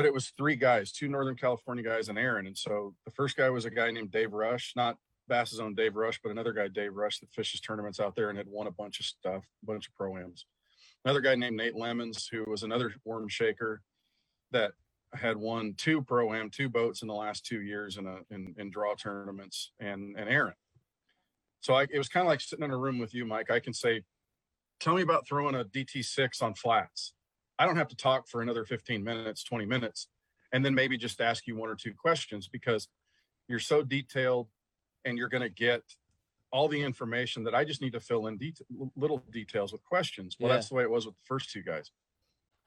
But it was three guys, two Northern California guys, and Aaron. And so the first guy was a guy named Dave Rush, not Bass's own Dave Rush, but another guy, Dave Rush, that fishes tournaments out there and had won a bunch of stuff, a bunch of pro-ams. Another guy named Nate Lemons, who was another worm shaker that had won two pro am, two boats in the last two years in a in, in draw tournaments, and and Aaron. So I, it was kind of like sitting in a room with you, Mike. I can say, "Tell me about throwing a DT six on flats." I don't have to talk for another fifteen minutes, twenty minutes, and then maybe just ask you one or two questions because you're so detailed, and you're going to get all the information that I just need to fill in detail, little details with questions. Well, Yeah. that's the way it was with the first two guys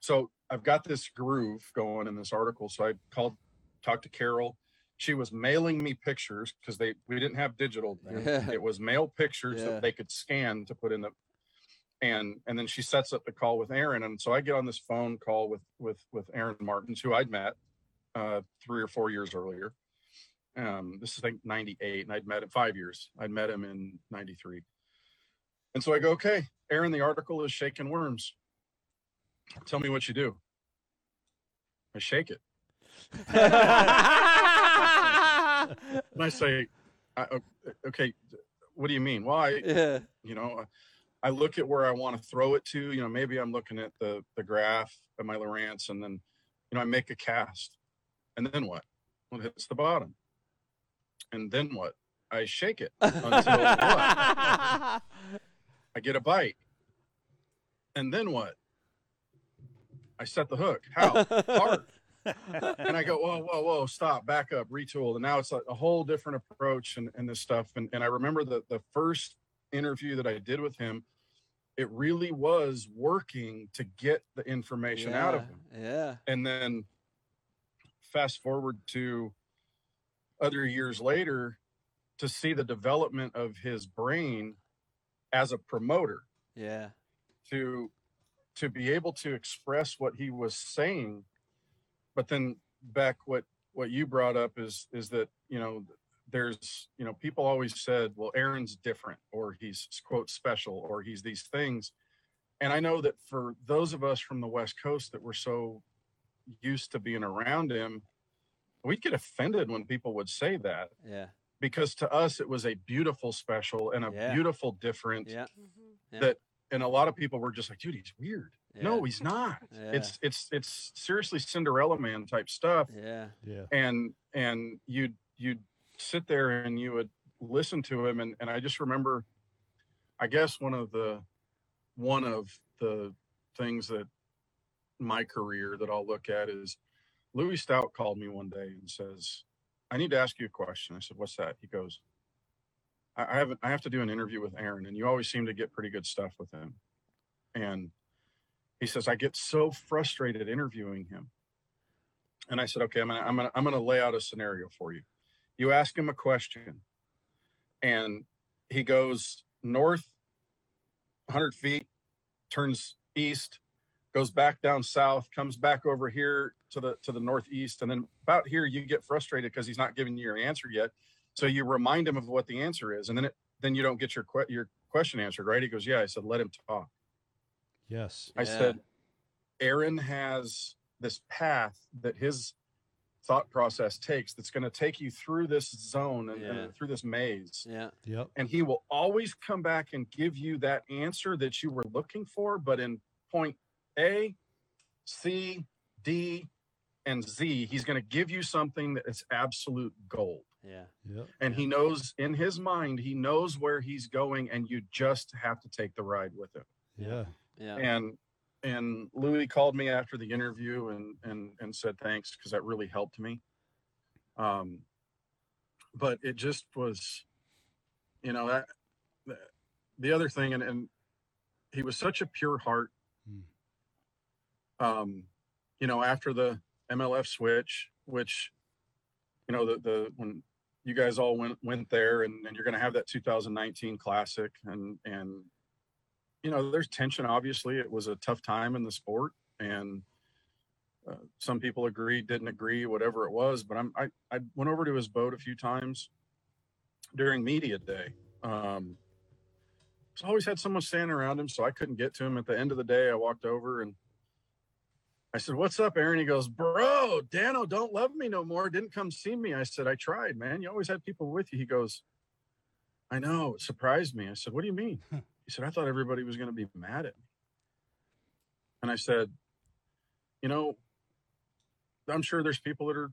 so I've got this groove going in this article. So I called, talked to Carol. She was mailing me pictures because they we didn't have digital. Yeah. <laughs> It was mail pictures Yeah. that they could scan to put in the and and then she sets up the call with Aaron. And so I get on this phone call with with with Aaron Martens, who I'd met uh three or four years earlier. Um, this is like 98, and I'd met him five years. I'd met him in 93. And so I go, okay, Aaron, the article is shaking worms. Tell me what you do. I shake it. <laughs> And I say, I, okay, what do you mean? Well, yeah. you know, I look at where I want to throw it to. You know, maybe I'm looking at the the graph of my Lowrance, and then, you know, I make a cast, and then what? Well, it hits the bottom, and then what? I shake it until <laughs> what? I get a bite, and then what? I set the hook. How hard? and I go, whoa, whoa, whoa, stop, back up, retool. And now it's like a whole different approach and, and this stuff. And, and I remember the, the first interview that I did with him, it really was working to get the information out of him. Yeah. And then fast forward to other years later to see the development of his brain as a promoter Yeah. to to be able to express what he was saying but then back what what you brought up is is that you know there's you know people always said well aaron's different or he's quote special or he's these things and i know that for those of us from the west coast that were so used to being around him we'd get offended when people would say that Yeah. because to us it was a beautiful special and a Yeah. beautiful different Yeah. Mm-hmm. Yeah. that and a lot of people were just like dude he's weird no he's not Yeah. it's it's it's seriously cinderella man type stuff Yeah. Yeah. and and you'd you'd sit there and you would listen to him. And, and i just remember i guess one of the one of the things that my career that i'll look at is louie stout called me one day and says i need to ask you a question. I said what's that? He goes i, I haven't i have to do an interview with aaron and you always seem to get pretty good stuff with him. And he says i get so frustrated interviewing him. And I said, okay, I'm gonna, I'm gonna, I'm gonna lay out a scenario for you. You ask him a question, and he goes north, 100 feet, turns east, goes back down south, comes back over here to the to the northeast, and then about here you get frustrated because he's not giving you your answer yet. So you remind him of what the answer is, and then it then you don't get your que- your question answered, right? He goes, yeah. I said, let him talk. Yes. I Yeah. said, Aaron has this path that his thought process takes that's going to take you through this zone and, and through this maze. Yeah. Yep. And he will always come back and give you that answer that you were looking for, but in point A, C, D, and Z, he's going to give you something that is absolute gold. Yeah. Yep. And he knows in his mind, he knows where he's going, and you just have to take the ride with him. Yeah. Yeah. And and Louie called me after the interview and and and said thanks because that really helped me. Um, but it just was, you know, that the, the other thing, and and he was such a pure heart. Hmm. Um, you know, after the MLF switch, which, you know, the the when you guys all went went there, and, and you're going to have that 2019 Classic, and and you know, there's tension. Obviously, it was a tough time in the sport, and uh, some people agreed, didn't agree, whatever it was. But I'm I I went over to his boat a few times during media day. Um, so always had someone standing around him, so I couldn't get to him. At the end of the day, I walked over and I said, "What's up, Aaron?" He goes, "Bro, Dano don't love me no more. Didn't come see me." I said, "I tried, man. You always had people with you." He goes, "I know. It surprised me." I said, "What do you mean?" He said, "I thought everybody was going to be mad at me." And I said, "You know, I'm sure there's people that are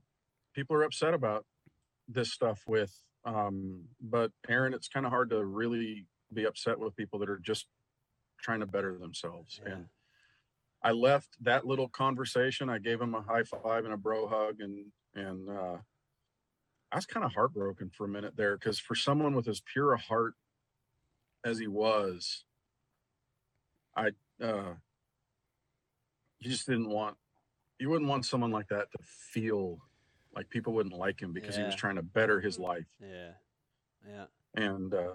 people are upset about this stuff with, um, but Aaron, it's kind of hard to really be upset with people that are just trying to better themselves." Yeah. And I left that little conversation. I gave him a high five and a bro hug, and and uh, I was kind of heartbroken for a minute there because for someone with as pure a heart as he was, I uh, you just didn't want you wouldn't want someone like that to feel like people wouldn't like him because he was trying to better his life Yeah. Yeah. and uh,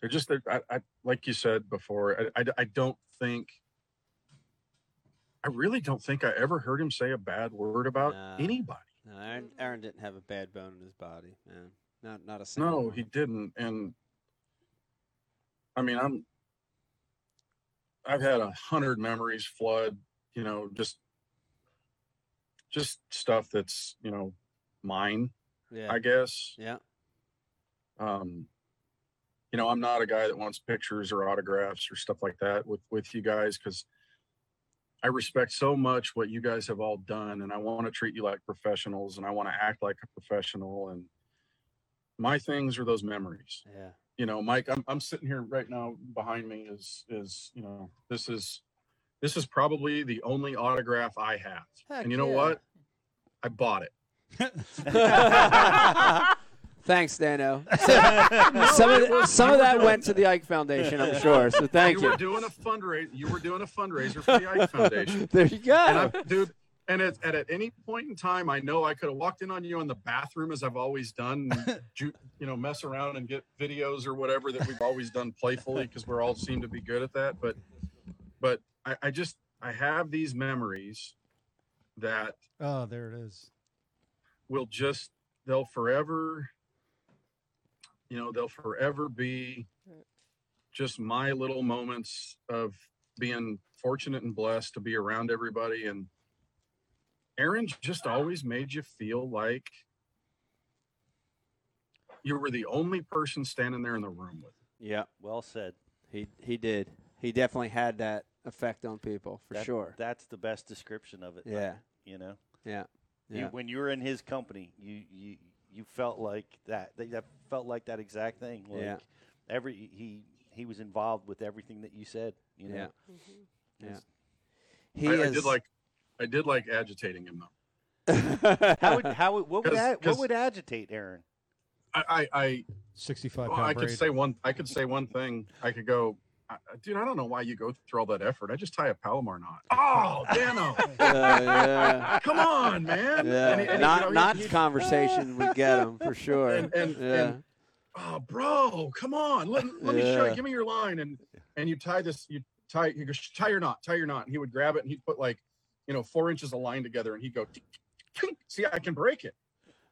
they're just they're, I, I like you said before I, I I don't think I really don't think I ever heard him say a bad word about Nah. anybody. No, Aaron, Aaron didn't have a bad bone in his body, man. Not not a single. No, one. he didn't. And I mean, I'm I've had a hundred memories flood. You know, just just stuff that's you know mine. Yeah. I guess. yeah. um you know i'm not a guy that wants pictures or autographs or stuff like that with with you guys because i respect so much what you guys have all done and i want to treat you like professionals and i want to act like a professional and my things are those memories Yeah. You know mike i'm, I'm sitting here right now behind me is is you know this is this is probably the only autograph i have Heck and you know yeah. what i bought it <laughs> Thanks, Dano. <laughs> some of, the, some of that went to the Ike Foundation, I'm sure. So thank you you. were doing a fundraiser. You were doing a fundraiser for the Ike Foundation. <laughs> there you go. And I, dude, and at, at any point in time, I know I could have walked in on you in the bathroom as I've always done, and <laughs> ju- you know, mess around and get videos or whatever that we've always done playfully because we're all seem to be good at that. But, but I, I just I have these memories that Oh, there it is. will just they'll forever you know they'll forever be just my little moments of being fortunate and blessed to be around everybody and aaron just always made you feel like you were the only person standing there in the room with him. yeah. Well said. He he did. He definitely had that effect on people for That- sure. That's the best description of it. like, Yeah. You know, Yeah. You- Yeah. when you were in his company, you you you felt like that. That that felt like that exact thing. Like Yeah. Every he he was involved with everything that you said. You know. Yeah. Mm-hmm. Yeah. He I, I is did like i did like agitating him though <laughs> How would how would what would 'Cause- ag- what 'cause- would agitate Aaron? i i, I 65 Well, I could say one. I could say one thing. I could go, dude. I don't know why you go through all that effort. I just tie a Palomar knot. <laughs> Oh, Dano, Yeah, <laughs> uh, yeah. come on, man. Yeah, And and not you know, not he- conversation would get him for sure. And- and- yeah, and- oh, bro, come on. Let, let me show you. Give me your line. And and you tie this. You tie. He goes, tie your knot. Tie your knot. And he would grab it and he'd put like, you know, four inches of line together. And he'd go, see, I can break it.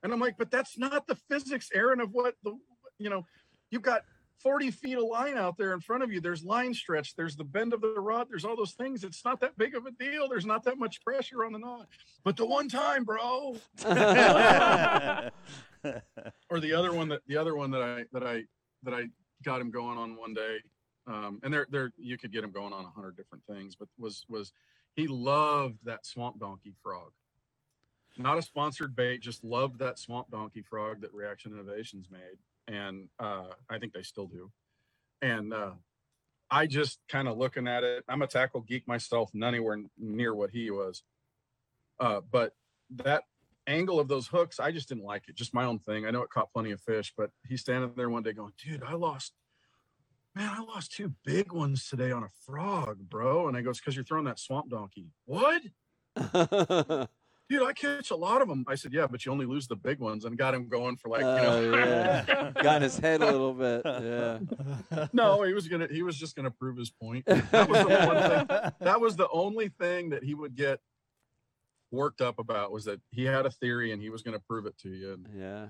And I'm like, but that's not the physics, Aaron, of what the, you know, you've got 40 feet of line out there in front of you. There's line stretch. There's the bend of the rod. There's all those things. It's not that big of a deal. There's not that much pressure on the knot. But the one time, bro, <laughs> or the other one that the other one that I that I that I got him going on one day, um, and there there you could get him going on a hundred different things, but was was he loved that swamp donkey frog. not a sponsored bait. Just loved that swamp donkey frog that Reaction Innovations made, and uh, I think they still do. And uh, I just kind of looking at it. I'm a tackle geek myself, none anywhere near what he was. Uh, but that angle of those hooks, I just didn't like it. Just my own thing. I know it caught plenty of fish, but he's standing there one day going, "Dude, I lost." Man, I lost two big ones today on a frog, bro. And I goes, because you're throwing that swamp donkey. What? <laughs> dude, I catch a lot of them. I said, yeah, but you only lose the big ones, and got him going for like, you know, Oh, yeah. Got in his head a little bit. Yeah. <laughs> no, he was gonna, he was just gonna prove his point. That was the one thing. <laughs> That was the only thing that he would get worked up about was that he had a theory and he was gonna prove it to you. And, Yeah.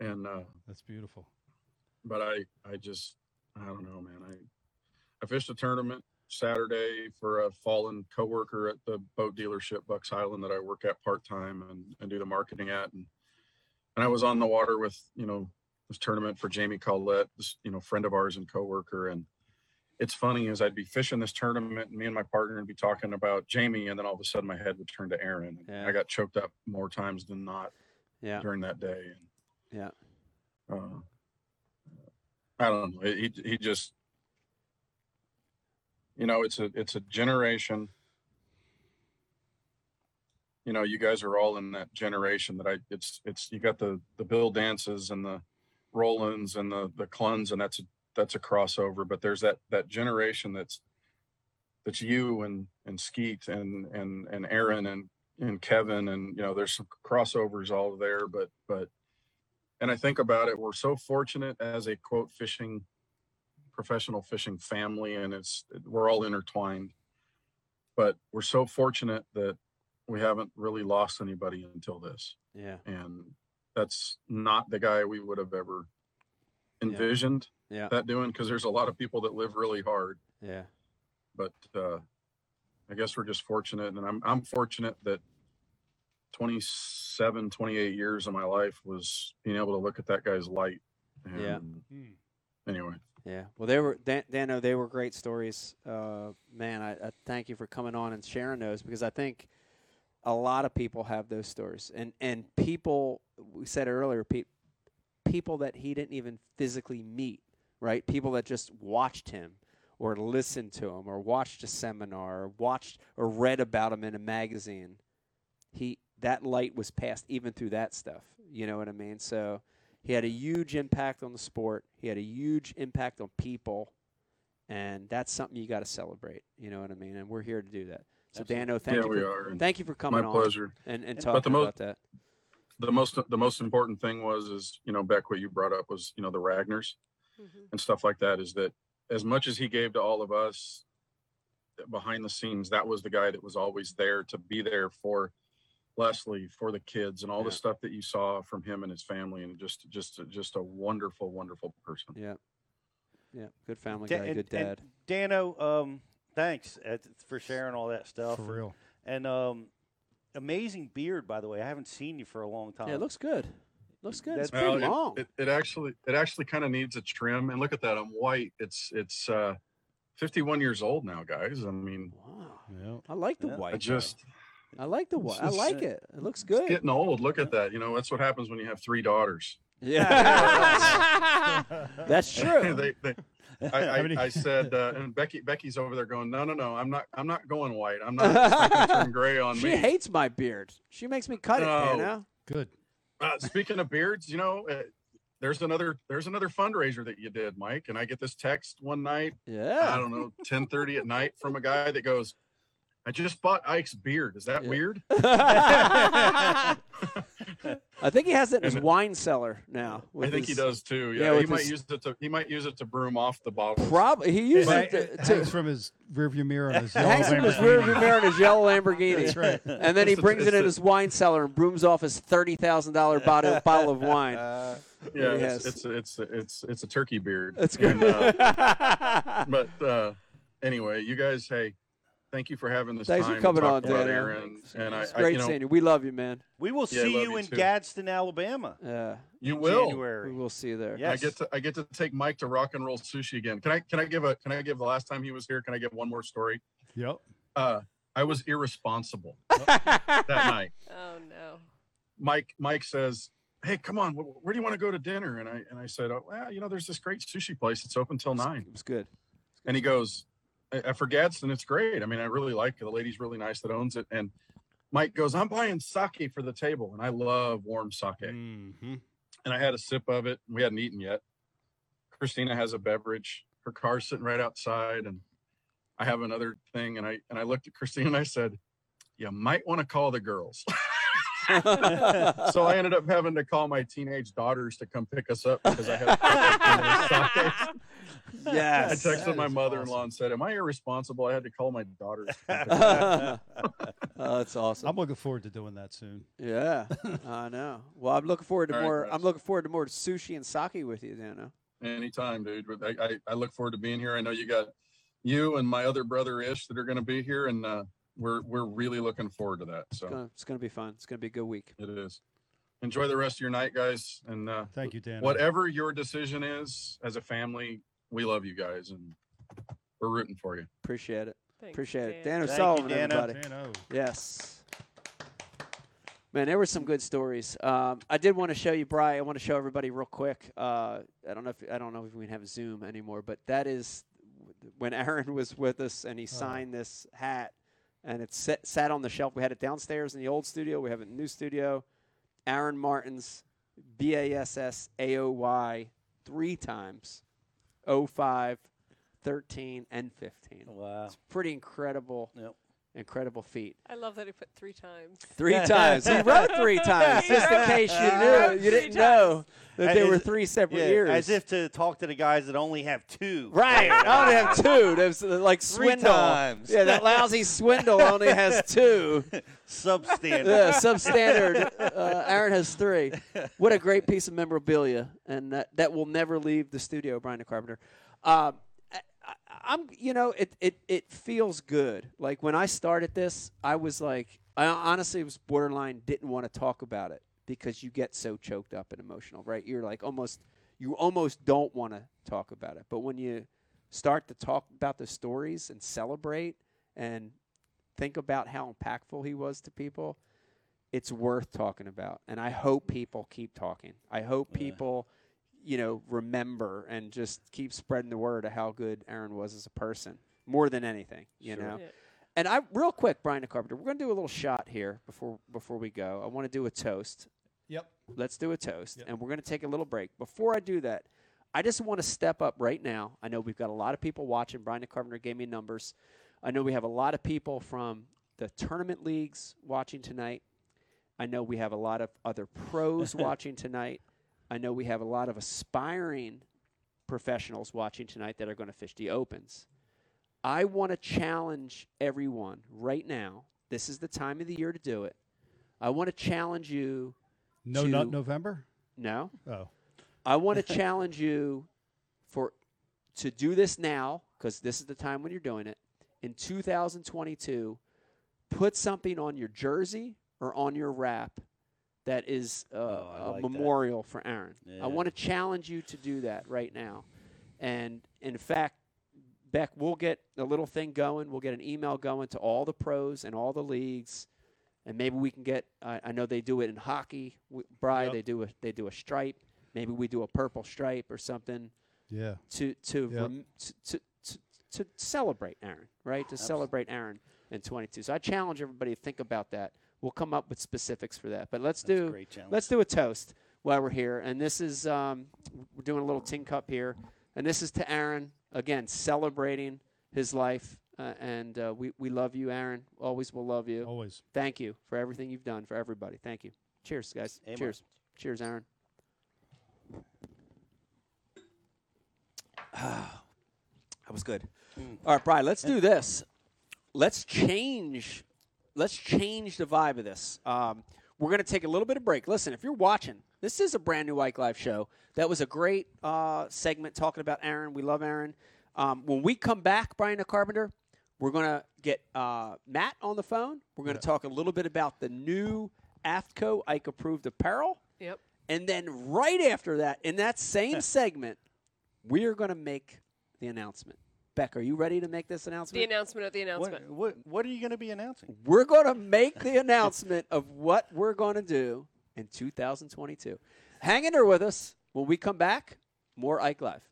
and uh, That's beautiful. but I, I just, I don't know, man. I, I fished a tournament Saturday for a fallen coworker at the boat dealership Bucks Island that I work at part time and, and do the marketing at, and and I was on the water with you know this tournament for Jamie Collette, this you know friend of ours and coworker, and it's funny as I'd be fishing this tournament, and me and my partner would be talking about Jamie, and then all of a sudden my head would turn to Aaron. And Yeah. I got choked up more times than not Yeah. during that day, and Yeah. uh, I don't know. He he just, you know, it's a it's a generation. You know, you guys are all in that generation that I. It's it's you got the the Bill Dances and the Rolands and the the Clunns and that's a that's a crossover. But there's that that generation that's that's you and and Skeet and and and Aaron and and Kevin and you know there's some crossovers all there. But but and I think about it, we're so fortunate as a quote fishing professional fishing family, and it's we're all intertwined. But we're so fortunate that we haven't really lost anybody until this, Yeah. and that's not the guy we would have ever envisioned Yeah. that doing because there's a lot of people that live really hard Yeah. but uh, I guess we're just fortunate, and I'm I'm fortunate that 27, 28 years of my life was being able to look at that guy's light. And Yeah. Anyway, Yeah. Well, they were Dan, Dano. They were great stories. Uh, man, I, I thank you for coming on and sharing those because I think a lot of people have those stories, and and people we said earlier, pe- people that he didn't even physically meet, right? People that just watched him or listened to him or watched a seminar or watched or read about him in a magazine. He that light was passed even through that stuff. You know what I mean? So he had a huge impact on the sport. He had a huge impact on people, and that's something you got to celebrate. You know what I mean? And we're here to do that. So Absolutely. Dano, thank Yeah, you. we for, are, and Thank you for coming my on pleasure. and and talking the mo- about that. The most the most important thing was is you know Beck what you brought up was you know the Ragners Mhm. and stuff like that is that as much as he gave to all of us behind the scenes, that was the guy that was always there to be there for Leslie, for the kids, and all the Yeah. stuff that you saw from him and his family, and just just just a wonderful, wonderful person. Yeah. Yeah. Good family Da- guy. and- Good dad. Dano, um, thanks uh, for sharing all that stuff. For real. And um, amazing beard, by the way. I haven't seen you for a long time. yeah, it looks good. Looks good. It's That's- pretty Well, long. It, it, it actually it actually kind of needs a trim. And look at that, I'm white. It's it's uh 51 years old now, guys. I mean, wow. Yeah. I like the Yeah. white. I just I like the white. I like it. It looks it's good. getting old. Look at that. You know, that's what happens when you have three daughters. Yeah. <laughs> <laughs> That's <laughs> true. they, they, I, I, I said, uh, and Becky Becky's over there going, no, no, no, I'm not I'm not going white. I'm not, it's not going to turn gray on she me. She hates my beard. She makes me cut it, No. Dano. Good. uh, speaking of beards, you know, uh, there's another there's another fundraiser that you did, Mike, and I get this text one night Yeah. I don't know, 10:30 at night from a guy that goes, "I just bought Ike's beard. Is that Yeah. weird?" <laughs> <laughs> I think he has it in his And- wine cellar now. I with think he does too. yeah, Yeah, he might his- use it to he might use it to broom off the bottle. Probably he uses It, it it to, hangs to from his rearview mirror on his <laughs> it yellow hangs from his Lamborghini. rearview mirror in his yellow Lamborghini. That's right. And then he It's a- brings it in a- his wine cellar and brooms off his thirty thousand dollar bottle bottle of wine. Uh, Yeah, it's, it's it's it's it's a turkey beard. That's good. And, uh, but uh, anyway, you guys, hey, thank you for having this Thanks for coming on, talk Dan. Aaron. And I, it's I, great you know, seeing you. We love you, man. we will Yeah, see love you you in too. Gadsden, Alabama. Yeah, you in will. January. we will see you there. Yeah. I get to I get to take Mike to rock and roll sushi again. Can I can I give a can I give the last time he was here? Can I give one more story? Yep. Uh, I was irresponsible <laughs> that night. <laughs> Oh no. Mike Mike says, "Hey, come on, where do you want to go to dinner?" And I and I said, oh, "Well, you know, there's this great sushi place. It's open till nine. It was good. And he goes, "Uh, "For Gadsden, it's great. I mean, I really like it. The lady's really nice that owns it." And Mike goes, "I'm buying sake for the table, and I love warm sake." Mm-hmm. And I had a sip of it. We hadn't eaten yet. Christina has a beverage. Her car's sitting right outside, and I have another thing. And I and I looked at Christina and I said, "You might want to call the girls." <laughs> so I ended up having to call my teenage daughters to come pick us up because I had. <laughs> I texted That my mother-in-law and said, "Am I irresponsible? I had to call my daughters." to come pick us up." <laughs> oh, that's awesome. I'm looking forward to doing that soon. Yeah, <laughs> I know. Well, I'm looking forward to All right, more. guys. I'm looking forward to more sushi and sake with you, Dano. Anytime, dude. I, I, I look forward to being here. I know you got you and my other brother Ish that are going to be here, and uh, we're we're really looking forward to that. It's So gonna, it's gonna be fun. It's gonna be a good week. it is. Enjoy the rest of your night, guys, and uh, Thank you, Dan. whatever your decision is as a family, we love you guys, and we're rooting for you. Appreciate it. Thanks, Appreciate it. Dan. Dano Thank you, Sullivan, Dano. everybody. Dano. Yes. Man, there were some good stories. Um, I did want to show you, Bry. I want to show everybody real quick. Uh, I don't know if I don't know if we can have Zoom anymore, but that is when Aaron was with us and he signed this hat, and it sat, sat on the shelf. We had it downstairs in the old studio. We have it in the new studio. Aaron Martens B A S S A O Y three times, 05, 13, and 15. Wow. It's pretty incredible, Yep. Incredible feat. I love that he put three times. Three times. He wrote three times, just in case you knew. You didn't know that there were three separate Yeah, years. as if to talk to the guys that only have two. Right. I only have two. There's uh, like Three Swindle. times. Yeah, that lousy Swindle only has two. <laughs> Substandard. Yeah, substandard. Uh, Aaron has three. What a great piece of memorabilia, and that, that will never leave the studio, Brian the Carpenter. Um, I, I, I'm, you know, it, it it feels good. Like when I started this, I was like, I honestly was borderline didn't want to talk about it because you get so choked up and emotional, right? You're like almost, you almost don't want to talk about it, but when you start to talk about the stories and celebrate and think about how impactful he was to people, it's worth talking about. And I hope people keep talking. I hope people, you know, remember and just keep spreading the word of how good Aaron was as a person, more than anything, you Sure. know. Yeah. And I, real quick, Brian the Carpenter, we're going to do a little shot here before before we go. I want to do a toast. Yep. Let's do a toast, Yep. and we're going to take a little break. Before I do that, I just want to step up right now. I know we've got a lot of people watching. Brian the Carpenter gave me numbers. I know we have a lot of people from the tournament leagues watching tonight. I know we have a lot of other pros <laughs> watching tonight. I know we have a lot of aspiring professionals watching tonight that are going to fish the opens. I want to challenge everyone right now. This is the time of the year to do it. I want to challenge you. No to- Nut November? No. Oh. I want to <laughs> challenge you for to do this now because this is the time when you're doing it. In 2022, put something on your jersey or on your wrap that is uh, Oh, a like that. memorial for Aaron. Yeah. I want to challenge you to do that right now. And in fact, Beck, we'll get a little thing going. We'll get an email going to all the pros and all the leagues, and maybe we can get. I I know they do it in hockey. Bry, Yep. they do a they do a stripe. Maybe we do a purple stripe or something Yeah. to to Yep. rem, to, to, to to celebrate Aaron, right? To celebrate Aaron in 22. So I challenge everybody to think about that. We'll come up with specifics for that. But let's That's do great let's do a toast while we're here. And this is um, we're doing a little tin cup here, and this is to Aaron again, celebrating his life. Uh, and uh, we we love you, Aaron. Always will love you. Always. Thank you for everything you've done for everybody. Thank you. Cheers, guys. Amen. Cheers. Cheers, Aaron. <sighs> that was good. All right, Brian, let's do this. Let's change. Let's change the vibe of this. Um, we're going to take a little bit of break. Listen, if you're watching, this is a brand new Ike Live show. That was a great uh, segment talking about Aaron. We love Aaron. Um, when we come back, Brian the Carpenter, we're going to get uh, Matt on the phone. We're going to talk a little bit about the new AFTCO Ike approved apparel. Yep. And then right after that, in that same <laughs> segment, we are going to make the announcement. Beck, are you ready to make this announcement? The announcement? announcement of the announcement. What, what, what are you going to be announcing? we're going to make the announcement of what we're going to do in 2022. Hang in there with us. When we come back, more Ike Live.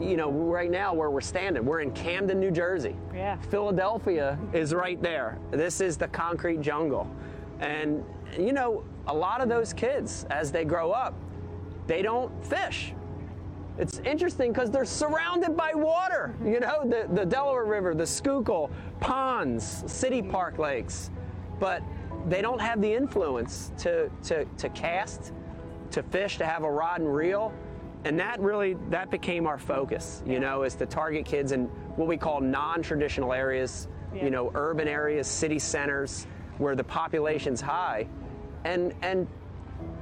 you know, right now where we're standing, we're in Camden, New Jersey. Yeah. Philadelphia is right there. This is the concrete jungle. And, you know, a lot of those kids, as they grow up, they don't fish. It's interesting because they're surrounded by water, mm-hmm. you know, the, the Delaware River, the Schuylkill, ponds, city park lakes. But they don't have the influence to, to, to cast, to fish, to have a rod and reel and that really that became our focus you know is to target kids in what we call non-traditional areas Yeah. you know urban areas city centers where the population's high and and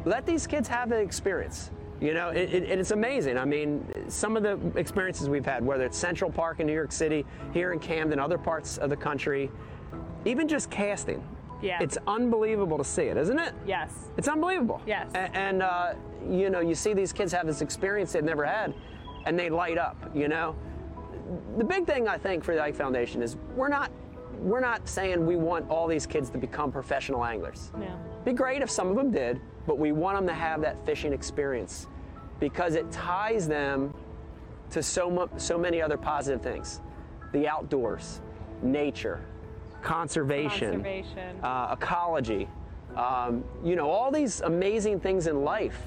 let these kids have the experience you know it, it, it's amazing i mean some of the experiences we've had whether it's central park in new york city here in camden other parts of the country even just casting Yeah. it's unbelievable to see it isn't it Yes. it's unbelievable. Yes. A- And, uh, you know, you see these kids have this experience they've never had, and they light up. You know, the big thing I think for the Ike Foundation is we're not we're not saying we want all these kids to become professional anglers. No. Be great if some of them did, but we want them to have that fishing experience because it ties them to so mu- so many other positive things: the outdoors, nature, conservation, Conservation. uh, ecology, um, you know, all these amazing things in life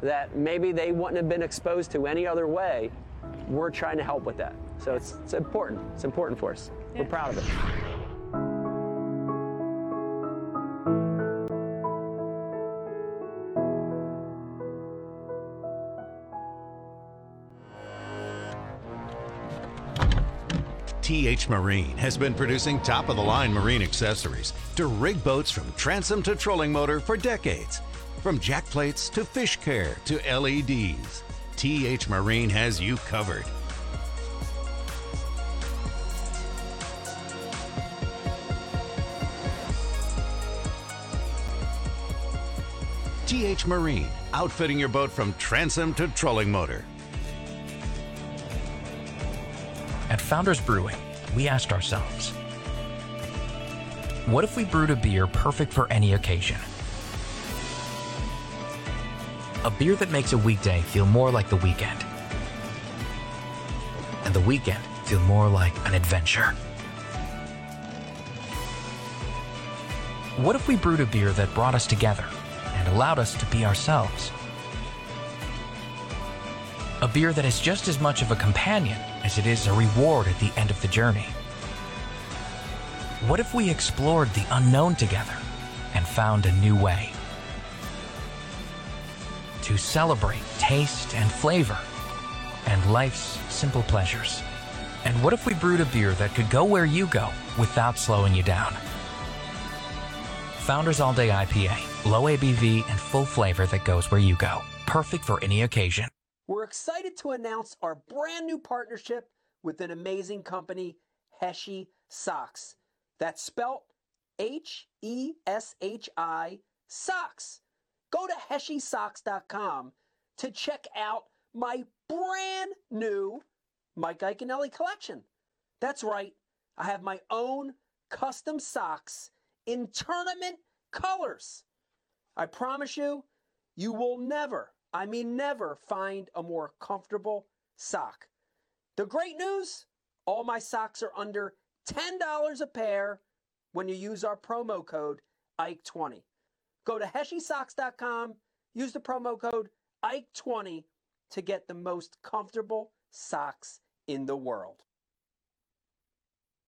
that maybe they wouldn't have been exposed to any other way. We're trying to help with that. So it's, it's important. It's important for us. We're proud of it. TH Marine has been producing top of the line marine accessories to rig boats from transom to trolling motor for decades. From jack plates to fish care to LEDs, TH Marine has you covered. TH Marine, outfitting your boat from transom to trolling motor. Founders Brewing, we asked ourselves what if we brewed a beer perfect for any occasion? A beer that makes a weekday feel more like the weekend, and the weekend feel more like an adventure. What if we brewed a beer that brought us together and allowed us to be ourselves? A beer that is just as much of a companion as it is a reward at the end of the journey. What if we explored the unknown together and found a new way? To celebrate taste and flavor and life's simple pleasures. And what if we brewed a beer that could go where you go without slowing you down? Founders All Day IPA, low ABV and full flavor that goes where you go. Perfect for any occasion. We're excited to announce our brand new partnership with an amazing company, Heshi Socks. That's spelt H E S H I Socks. Go to HeshiSocks.com to check out my brand new Mike Iaconelli collection. That's right, I have my own custom socks in tournament colors. I promise you, you will never, I mean, never find a more comfortable sock. The great news all my socks are under $10 a pair when you use our promo code IKE20. Go to HeshiSocks.com, use the promo code IKE20 to get the most comfortable socks in the world.